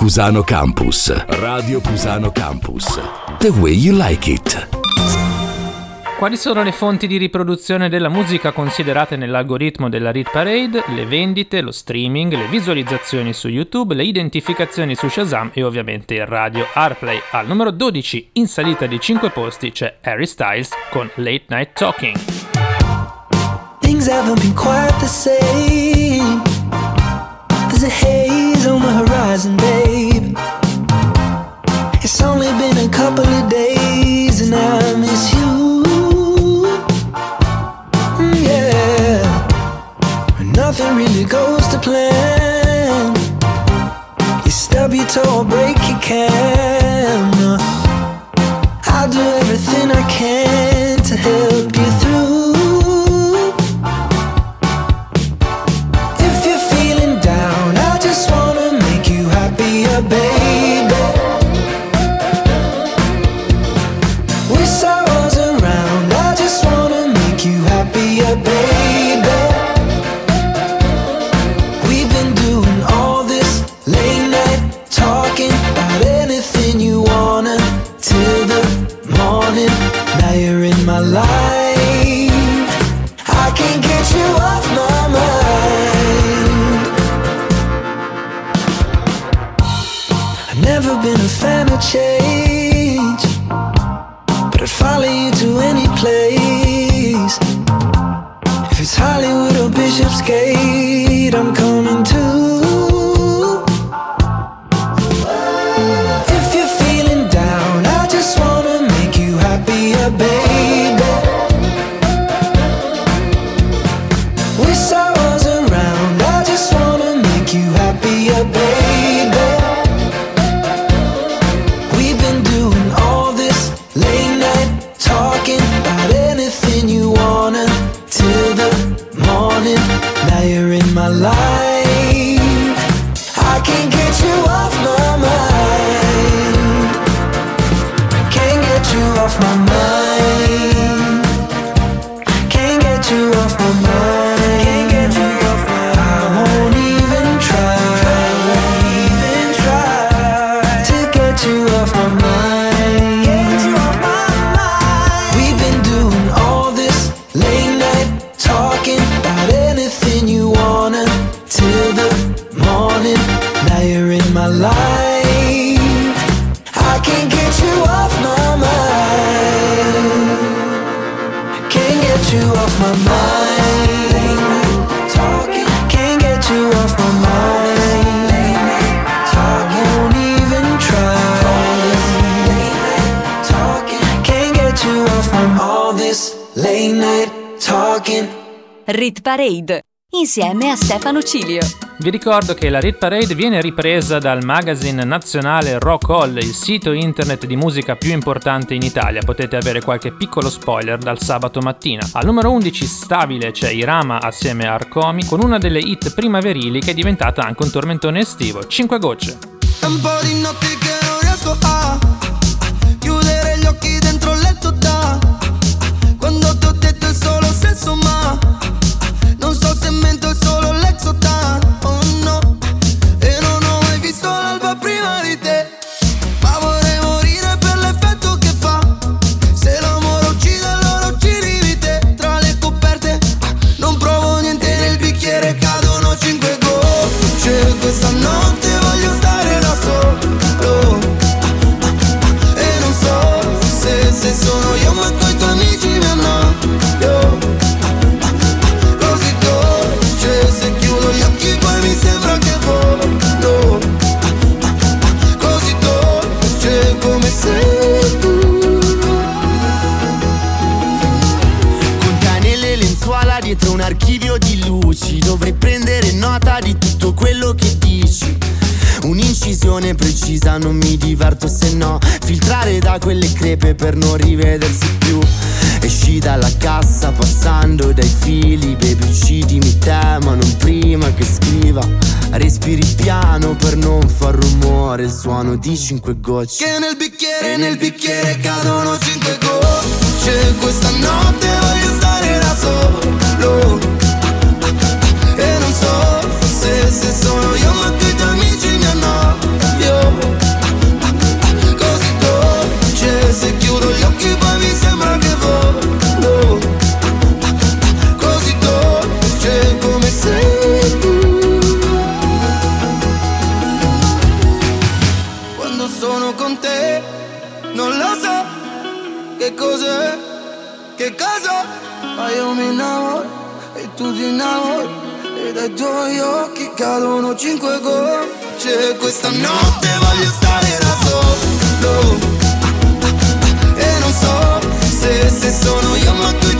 Cusano Campus. Radio Cusano Campus. The way you like it. Quali sono le fonti di riproduzione della musica considerate nell'algoritmo della Read Parade? Le vendite, lo streaming, le visualizzazioni su YouTube, le identificazioni su Shazam e ovviamente il radio Airplay. Al numero 12, in salita di 5 posti, c'è Harry Styles con Late Night Talking. Things haven't been quite the same. There's a haze couple of days and I miss you. Mm, Yeah. Nothing really goes to plan. You stub your toe or break your can. I'll do everything I can to help you through. If Parade insieme a Stefano Cilio. Vi ricordo che la Rit Parade viene ripresa dal magazine nazionale Rock Hall, il sito internet di musica più importante in Italia. Potete avere qualche piccolo spoiler dal sabato mattina. Al numero 11 stabile c'è Irama assieme a Arcomi con una delle hit primaverili che è diventata anche un tormentone estivo, 5 gocce. Crepe per non rivedersi più. Esci dalla cassa passando dai fili. Baby uccidimi te ma non prima che scriva. Respiri piano per non far rumore. Il suono di cinque gocce. Che nel bicchiere, nel bicchiere cadono cinque gocce. Questa notte voglio stare da solo. E non so se, se sono io ma che tuoi occhi cadono cinque gocce. Questa notte voglio stare da solo. Ah, ah, ah, E non so se, se sono io ma tu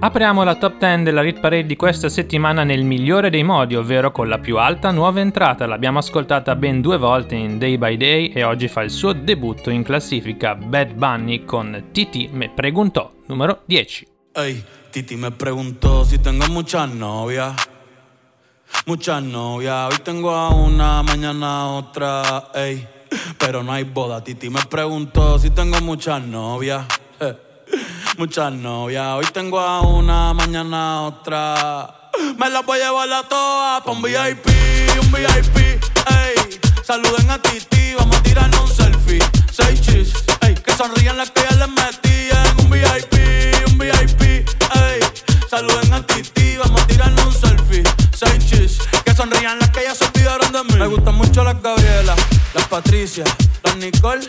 Apriamo la top 10 della Rit Parade di questa settimana nel migliore dei modi, ovvero con la più alta nuova entrata. L'abbiamo ascoltata ben due volte in Day by Day e oggi fa il suo debutto in classifica Bad Bunny con Titi me preguntò, numero 10. Ey, Titi me preguntó si tengo muchas novias. Muchas novias. Hoy tengo a una, mañana a otra. Ey, pero no hay boda. Titi me preguntó si tengo muchas novias. Muchas novias. Hoy tengo a una, mañana a otra. Me las voy a llevar a todas pa' un VIP, un VIP. Ey, saluden a Titi, vamos a tirarnos un selfie. Seis chis, ey, que sonrían las que ya les metí en un VIP, un VIP. Ey, saluden a Titi, vamos a tirarnos un selfie. Seis chis, que sonrían las que ya se olvidaron de mí. Me gustan mucho las Gabriela, las Patricia, las Nicole,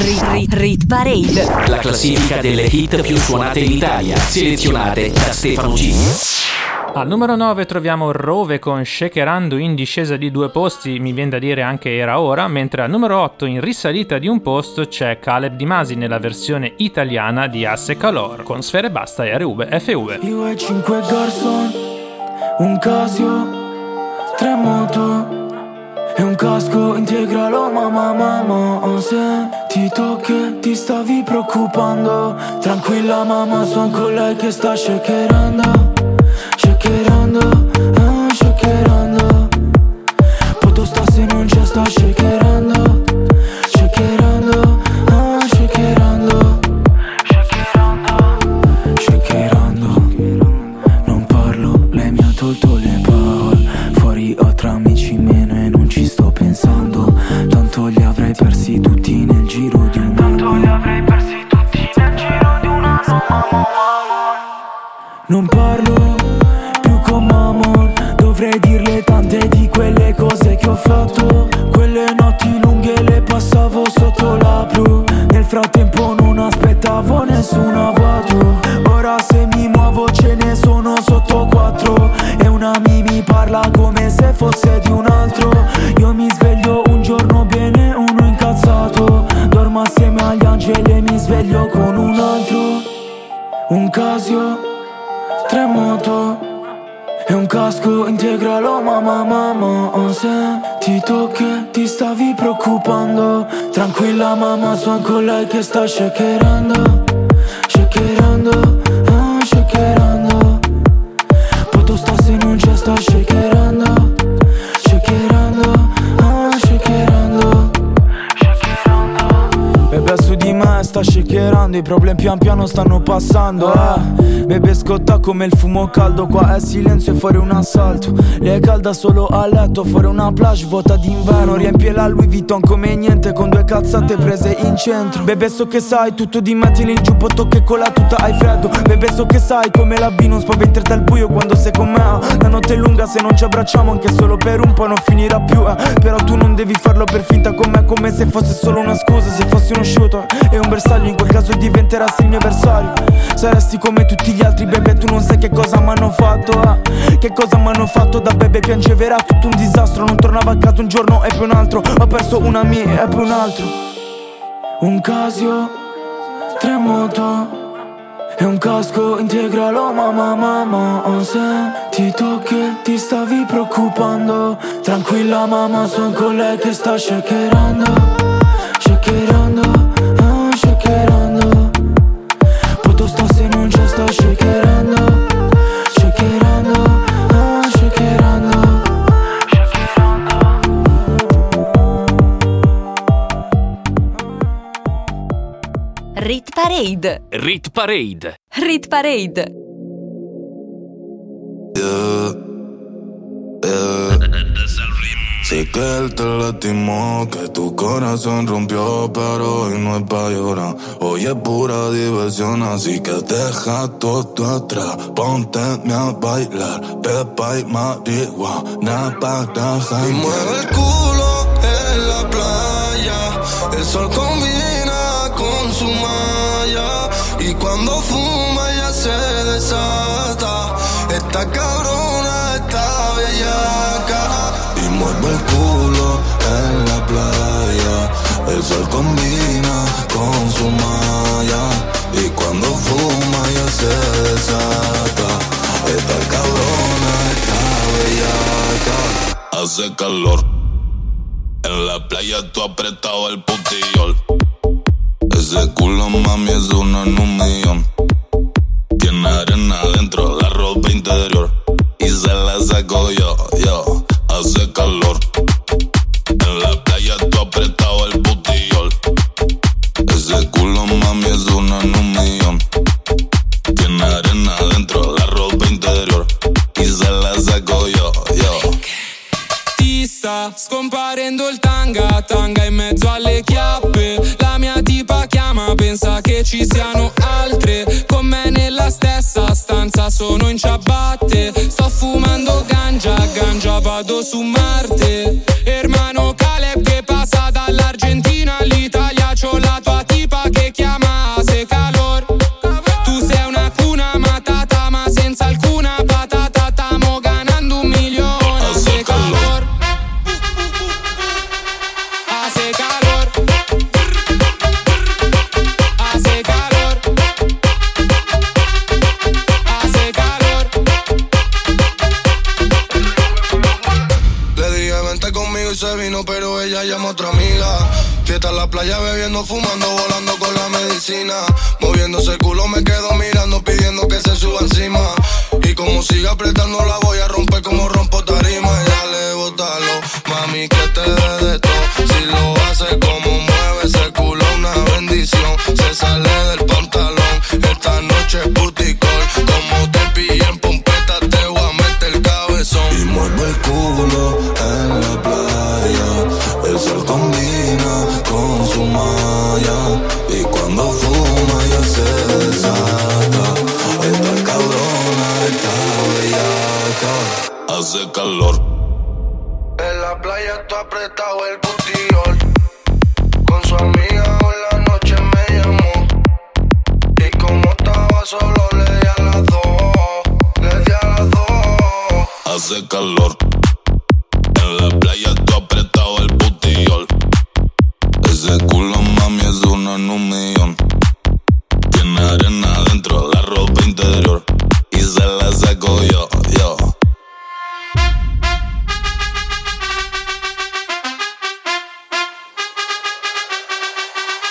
Rit Rit, Rit Parade. La classifica delle hit più suonate in Italia, selezionate da Stefano Cilio. Al numero 9 troviamo Rove con Shakerando in discesa di due posti, mi viene da dire anche era ora, mentre al numero 8 in risalita di un posto c'è Caleb Di Masi nella versione italiana di Asse Calor con Sfere Basta e RV FV. Io e cinque garçon, un Casio, tre moto e un casco integralo mamma mamma Se ti tocchi ti stavi preoccupando. Tranquilla mamma son con lei che sta Shakerando, Bebe scotta come il fumo caldo Qua è silenzio e fuori un assalto. Lei è calda solo a letto Fuori una plage vuota d'inverno. Riempie la Louis Vuitton come niente Con due cazzate prese in centro. Bebe so che sai tutto di me Tieni il giubbotto che con la tuta hai freddo. Bebe so che sai come la B Non spaventerti al buio quando sei con me. La notte è lunga se non ci abbracciamo Anche solo per un po' non finirà più eh. Però tu non devi farlo per finta con me Come se fosse solo una scusa. Se fossi uno shooter e un bersaglio In quel caso diventerassi il mio avversario. Saresti come tutti gli altri bebe Tu non sai che cosa m'hanno fatto eh. Che cosa m'hanno fatto da bebe Piangeva era tutto un disastro. Non tornavo a casa un giorno e poi un altro. Ho perso una mia e poi un altro. Un Casio, tre moto e un casco integralo mamma mamma Se ti tocchi ti stavi preoccupando. Tranquilla mamma son con lei che sta Shakerando, Rit Parade. Rit Parade. Rit Parade. Sé que él te lastimó, que tu corazón rompió, pero hoy no es pa' llorar. Hoy es pura diversión, así que deja todo atrás. Ponte a bailar, pepa y marihuana para Y mueve el culo en la playa. El sol combina cuando fuma ya se desata. Esta cabrona está bellaca. Y mueve el culo en la playa. El sol combina con su malla. Y cuando fuma ya se desata. Esta cabrona está bellaca. Hace calor. En la playa tú apretado el putillol. Ese culo mami es uno en un millón. Tiene arena dentro la ropa interior. Y se la saco yo, yo. Sono in ciabatte. Sto fumando ganja, ganja vado su Marte. Hermano la playa, bebiendo, fumando, volando con la medicina. Moviéndose culo, me quedo mirando, pidiendo que se suba encima. Y como siga apretando, la voy a romper como rompo tarima. Dale, bótalo, mami, que te En la playa está apretado el butiol. Con su amiga hoy la noche me llamó. Y como estaba solo le di a las dos. Le di a las dos. Hace calor.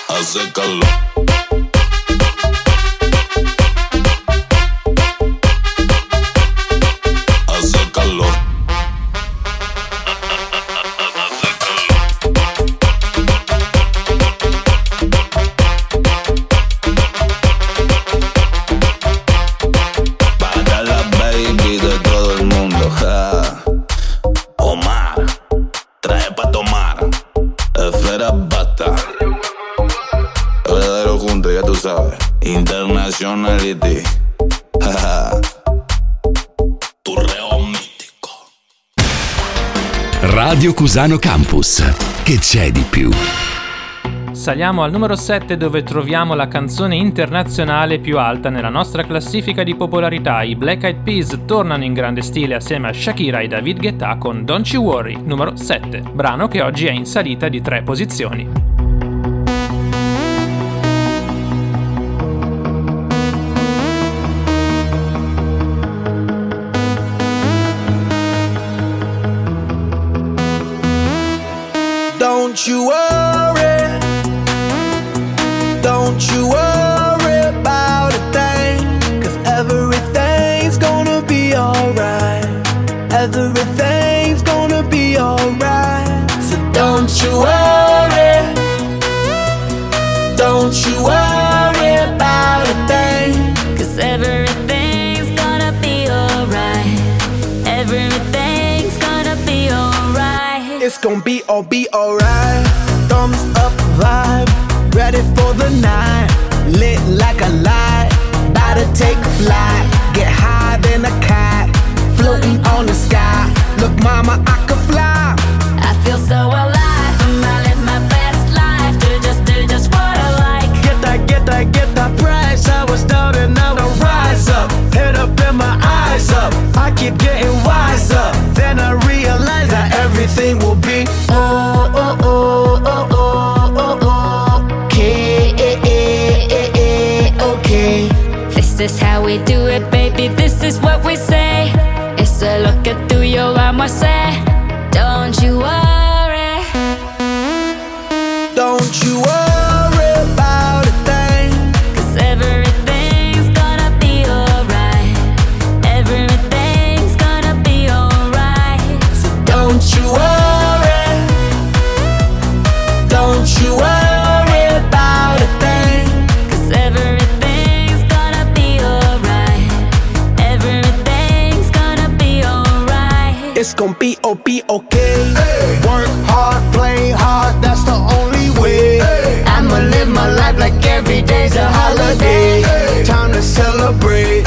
As a Azıkalı Radio Cusano Campus. Che c'è di più? Saliamo al numero 7 dove troviamo la canzone internazionale più alta nella nostra classifica di popolarità. I Black Eyed Peas tornano in grande stile assieme a Shakira e David Guetta con Don't You Worry, numero 7, brano che oggi è in salita di 3 posizioni. Be alright. Thumbs up vibe, ready for the night. Lit like a light, about to take flight. Get higher than a cat, floating on the sky. Look, mama, I could fly. I feel so alive. I'm gonna live my best life. Do just, do just what I like. Get that, get that, get that price. I was down and now I rise up. Head up and my eyes up. I keep getting This is how we do it, baby. This is what we say. It's a look at tuyo, vamos a hacer. Don't gonna be okay. Work hard, play hard, that's the only way. I'ma live my life like every day's a holiday. Time to celebrate,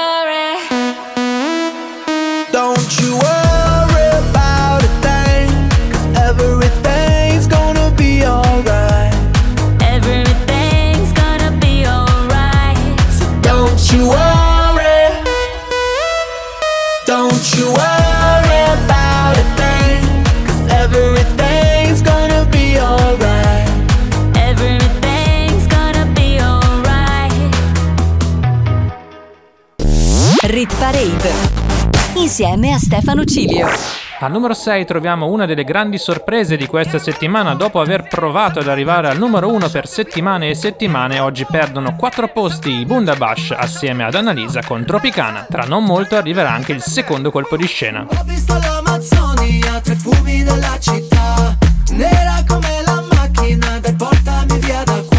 Parade insieme a Stefano Cilio. Al numero 6 troviamo una delle grandi sorprese di questa settimana. Dopo aver provato ad arrivare al numero 1 per settimane e settimane, oggi perdono 4 posti i Bundabash assieme ad Annalisa con Tropicana. Tra non molto arriverà anche il secondo colpo di scena. Ho visto l'Amazzonia tra i fumi della città Nera come la macchina del portami via da qua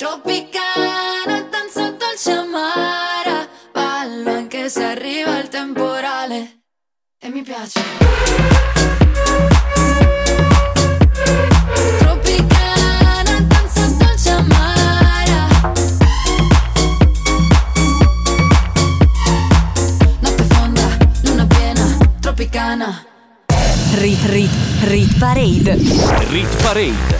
tropicana, danza dolce amara. Ballo anche se arriva il temporale. E mi piace. Tropicana, danza dolce amara. Notte fonda, luna piena, tropicana. Rit Rit Rit Parade. Rit Parade.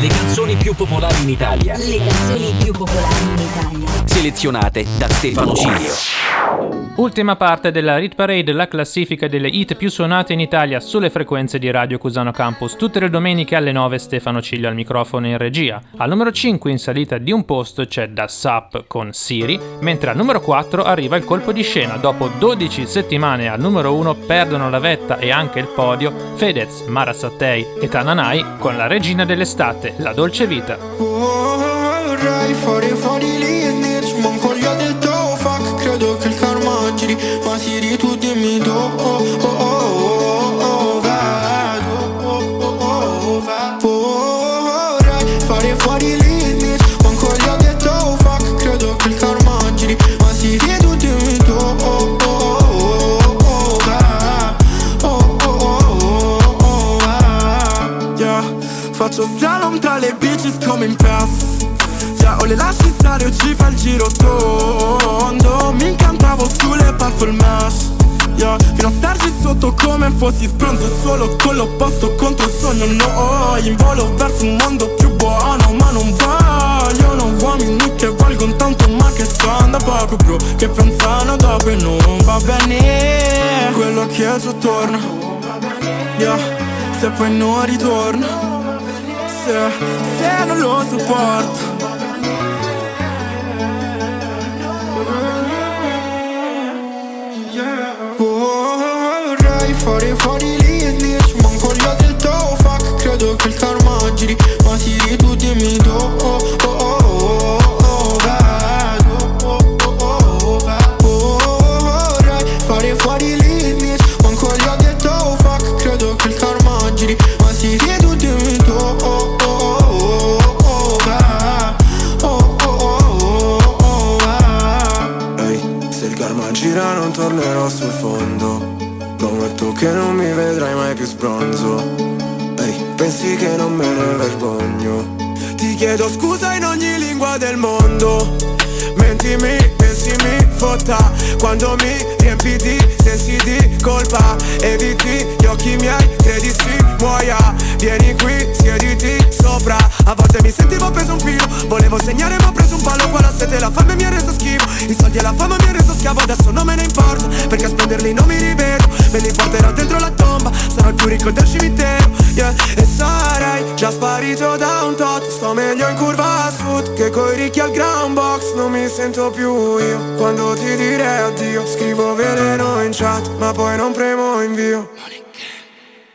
Le canzoni più popolari in Italia. Le canzoni più popolari in Italia. Selezionate da Stefano Cilio. Ultima parte della Rit Parade, la classifica delle hit più suonate in Italia sulle frequenze di Radio Cusano Campus. Tutte le domeniche alle 9 Stefano Ciglio al microfono in regia. Al numero 5 in salita di un posto c'è Da Sap con Siri, mentre al numero 4 arriva il colpo di scena. Dopo 12 settimane al numero 1 perdono la vetta e anche il podio Fedez, Mara Sattei e Tananai con la regina dell'estate, La Dolce Vita. Vorrei fare fuori e dirci Ma ancora detto oh, fuck Credo che il karma Ma Siri tu dimmi do oh, oh, oh, oh, oh, oh, oh, oh, fare fuori e dirci Ma ancora detto oh, fuck Credo che il karma Ma Siri tu dimmi do oh, oh, oh, oh, oh, oh, oh, oh, oh, oh, Faccio slalom tra le bitches come in pass Già o le lasci stare o ci fa il giro tondo. Mi incantavo sulle puffle mash. Yeah, fino a starci sotto come fossi spronzo Solo con l'opposto contro il sogno. No, in volo verso un mondo più buono Ma non voglio, non uomini che valgono tanto ma che stanno poco bro Che pensano dopo e non va bene. Quello che è torna yeah. Se poi non ritorna Se, se non lo sopporto. Vorrei fare fuori lì snitch Manco gli ho detto oh, fuck Credo che il karma giri Ma sì tu dimmi oh, oh, oh, oh, sul fondo. Prometto che non mi vedrai mai più sbronzo. Ehi, pensi che non me ne vergogno? Ti chiedo scusa in ogni lingua del mondo Mentimi e si mi fotta. Quando mi riempi di sensi di colpa Eviti gli occhi miei, credi si muoia. Vieni qui, siediti sopra. A volte mi sentivo appeso un filo Volevo segnare ma ho preso un palo. Qua la sete la fame mi ha reso schifo I soldi e la fama mi ha reso schiavo Adesso non me ne importa. Perché a spenderli non mi rivedo Me li porterò dentro la tomba. Sarò il più ricco del cimitero yeah. E sarai già sparito da un tot. Sto meglio in curva a sud Che coi ricchi al ground box Non mi sento più io. Quando ti direi addio Scrivo veleno in chat Ma poi non premo invio.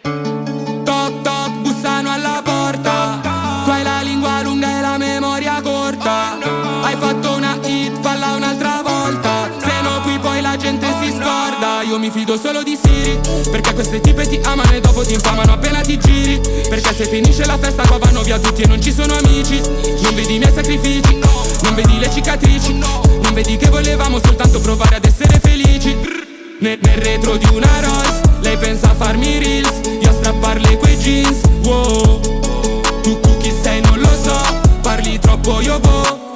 Toc toc, bussano alla porta. Tu hai la lingua lunga e la memoria corta. Hai fatto una hit, falla un'altra volta. Se no qui poi la gente si scorda. Io mi fido solo di Siri Perché queste tipe ti amano e dopo ti infamano appena ti giri. Perché se finisce la festa qua vanno via tutti e non ci sono amici. Non vedi i miei sacrifici Non vedi le cicatrici? Non vedi che volevamo soltanto provare ad essere felici? Nel, nel retro di una Rolls Lei pensa a farmi reels Io a strapparle quei jeans. Wow Tu, tu chi sei non lo so Parli troppo io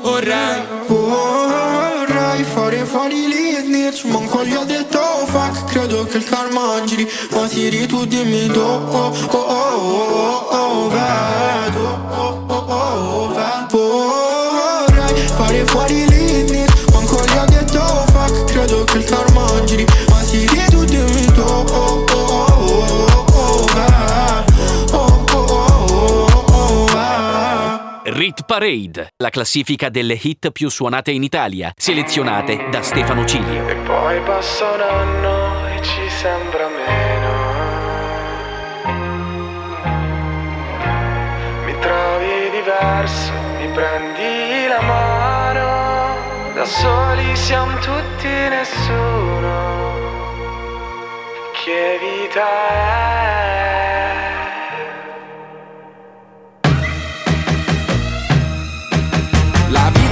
vorrei. Vorrei fare fuori lì snitch Manco gli ho detto oh, fuck Credo che il karma giri Ma Siri tu dimmi do oh, oh, oh, oh, oh, vedo oh, oh, oh, oh, vedo Rit Parade, la classifica delle hit più suonate in Italia, selezionate da Stefano Cilio. E poi passa un anno e ci sembra meno. Mi trovi diverso, mi prendi la mano. Da soli siamo tutti nessuno. Che vita è?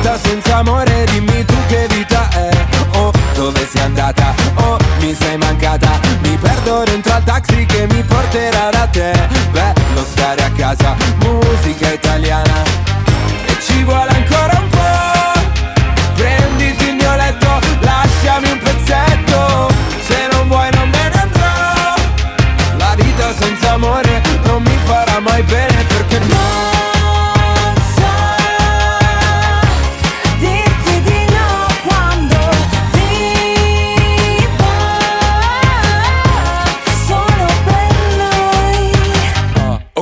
Vita senza amore, dimmi tu che vita è. Oh, dove sei andata? Oh, mi sei mancata. Mi perdo dentro al taxi che mi porterà da te. Bello stare a casa, musica italiana. E ci vuole ancora un po' Prenditi il mio letto, lasciami un pezzetto. Se non vuoi non me ne andrò. La vita senza amore non mi farà mai bene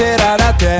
che mi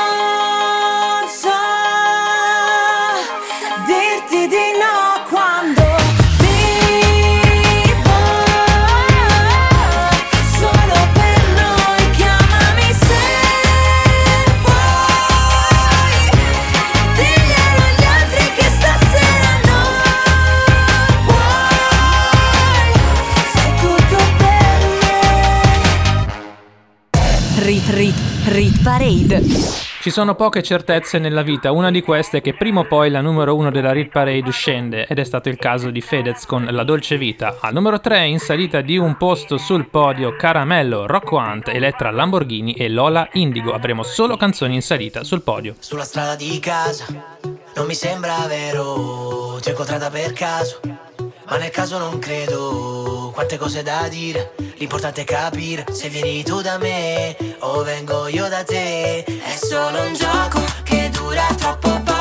Parade. Ci sono poche certezze nella vita, una di queste è che prima o poi la numero uno della Rit Parade scende ed è stato il caso di Fedez con La Dolce Vita. Al numero 3 in salita di un posto sul podio Caramello, Rocco Hunt, Elettra Lamborghini e Lola Indigo. Avremo solo canzoni in salita sul podio. Sulla strada di casa non mi sembra vero, ti ho incontrata per caso, ma nel caso non credo. Quante cose da dire, l'importante è capire se vieni tu da me o vengo io da te. È solo un gioco che dura troppo poco,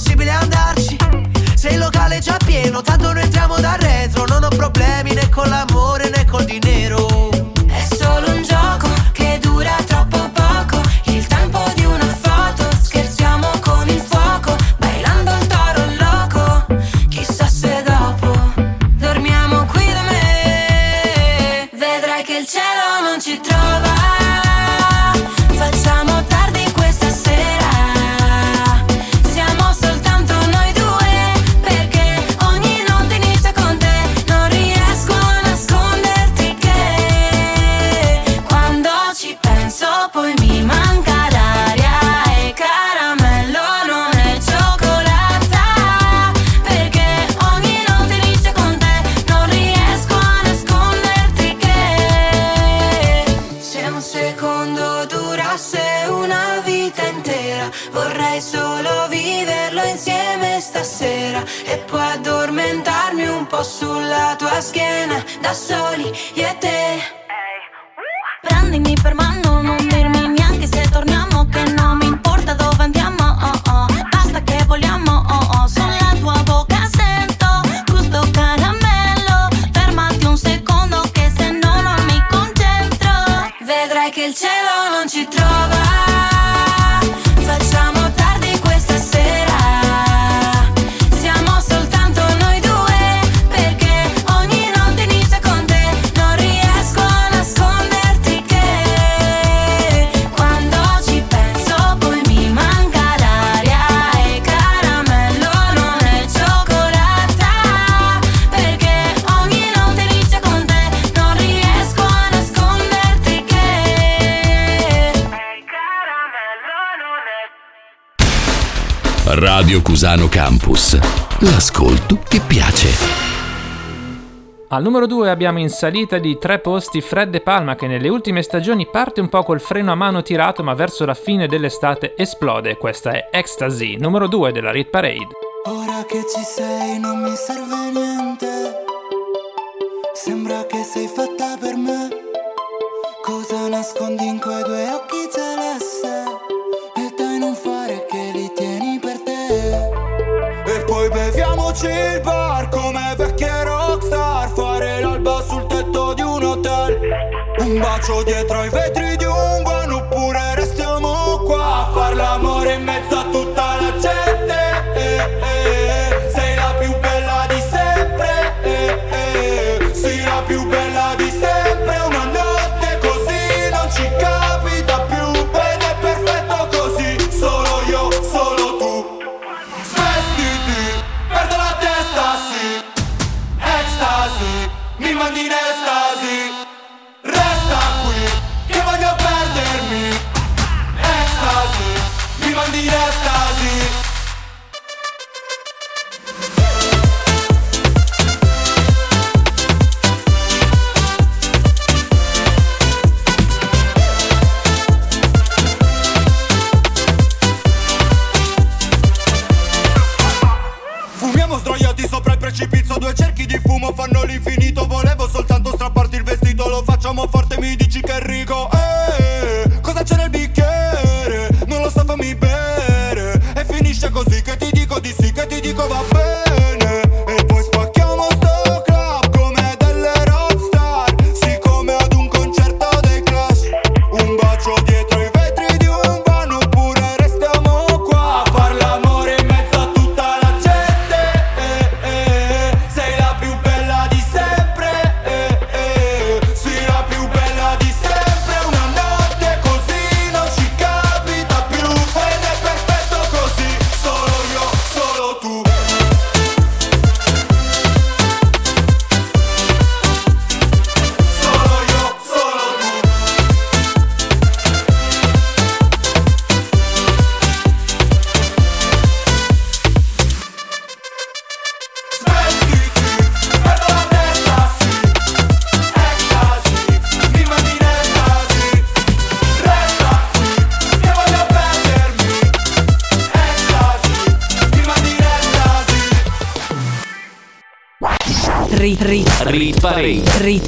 possibile andarci. Se il locale è già pieno, tanto noi entriamo da retro. Non ho problemi né con l'amore né col dinero. Cusano Campus. L'ascolto che piace. Al numero 2 abbiamo in salita di tre posti Fred De Palma che nelle ultime stagioni parte un po' col freno a mano tirato ma verso la fine dell'estate esplode. Questa è Ecstasy, numero 2 della Rit Parade. Ora che ci sei non mi serve niente. Sembra che sei fatta per me. Cosa nascondi in quei due occhi celeste? Un bacio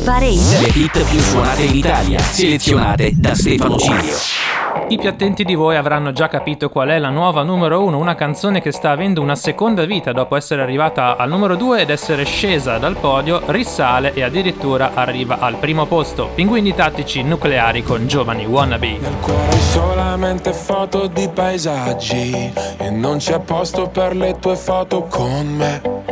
Parade. Le hit più suonate in Italia, selezionate da Stefano Cilio. I più attenti di voi avranno già capito qual è la nuova numero 1, una canzone che sta avendo una seconda vita dopo essere arrivata al numero 2 ed essere scesa dal podio, risale e addirittura arriva al primo posto. Pinguini tattici nucleari con giovani wannabe. Hai solamente foto di paesaggi e non c'è posto per le tue foto con me.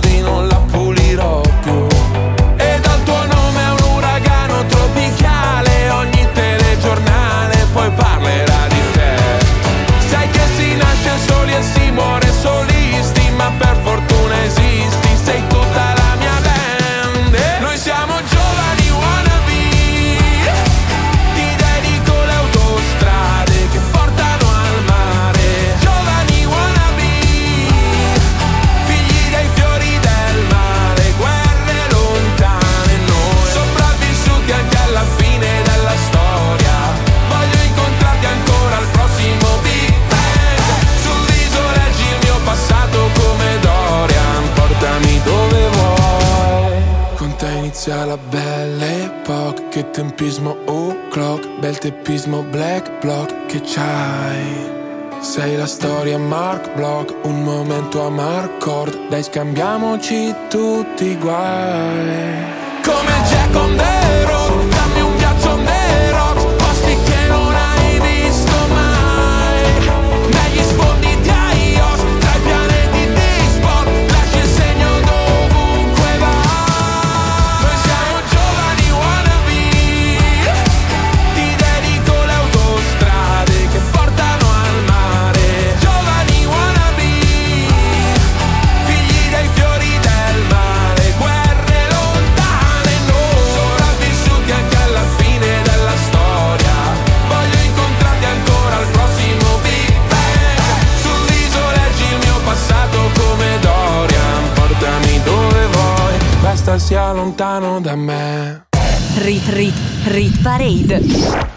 Teppismo black block Che c'hai sei la storia Mark Block, un momento a Marcord, dai scambiamoci tutti i guai. Come Jack on the road, lontano da me. Rit, Parade.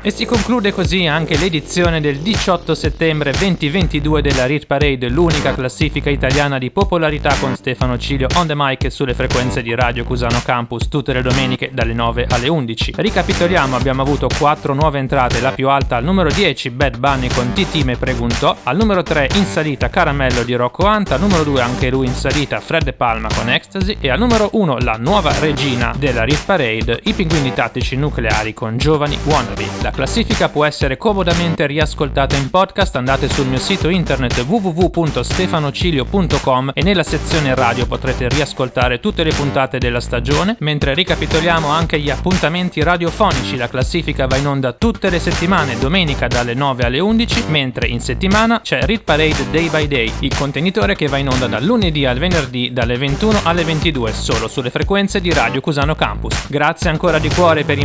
E si conclude così anche l'edizione del 18 settembre 2022 della Rit Parade, l'unica classifica italiana di popolarità con Stefano Cilio on the mic sulle frequenze di Radio Cusano Campus tutte le domeniche dalle 9 alle 11. Ricapitoliamo, abbiamo avuto 4 nuove entrate, la più alta al numero 10 Bad Bunny con Titi me preguntò, al numero 3 in salita Caramello di Rocco Anta, al numero 2 anche lui in salita Fred Palma con Ecstasy e al numero 1 la nuova regina della Rit Parade, i pinguini tattici nucleari con Giovani Wannabe. La classifica può essere comodamente riascoltata in podcast, andate sul mio sito internet www.stefanocilio.com e nella sezione radio potrete riascoltare tutte le puntate della stagione, mentre ricapitoliamo anche gli appuntamenti radiofonici, la classifica va in onda tutte le settimane, domenica dalle 9 alle 11, mentre in settimana c'è Rit Parade Day by Day, il contenitore che va in onda dal lunedì al venerdì dalle 21 alle 22 solo sulle frequenze di Radio Cusano Campus. Grazie ancora di cuore per i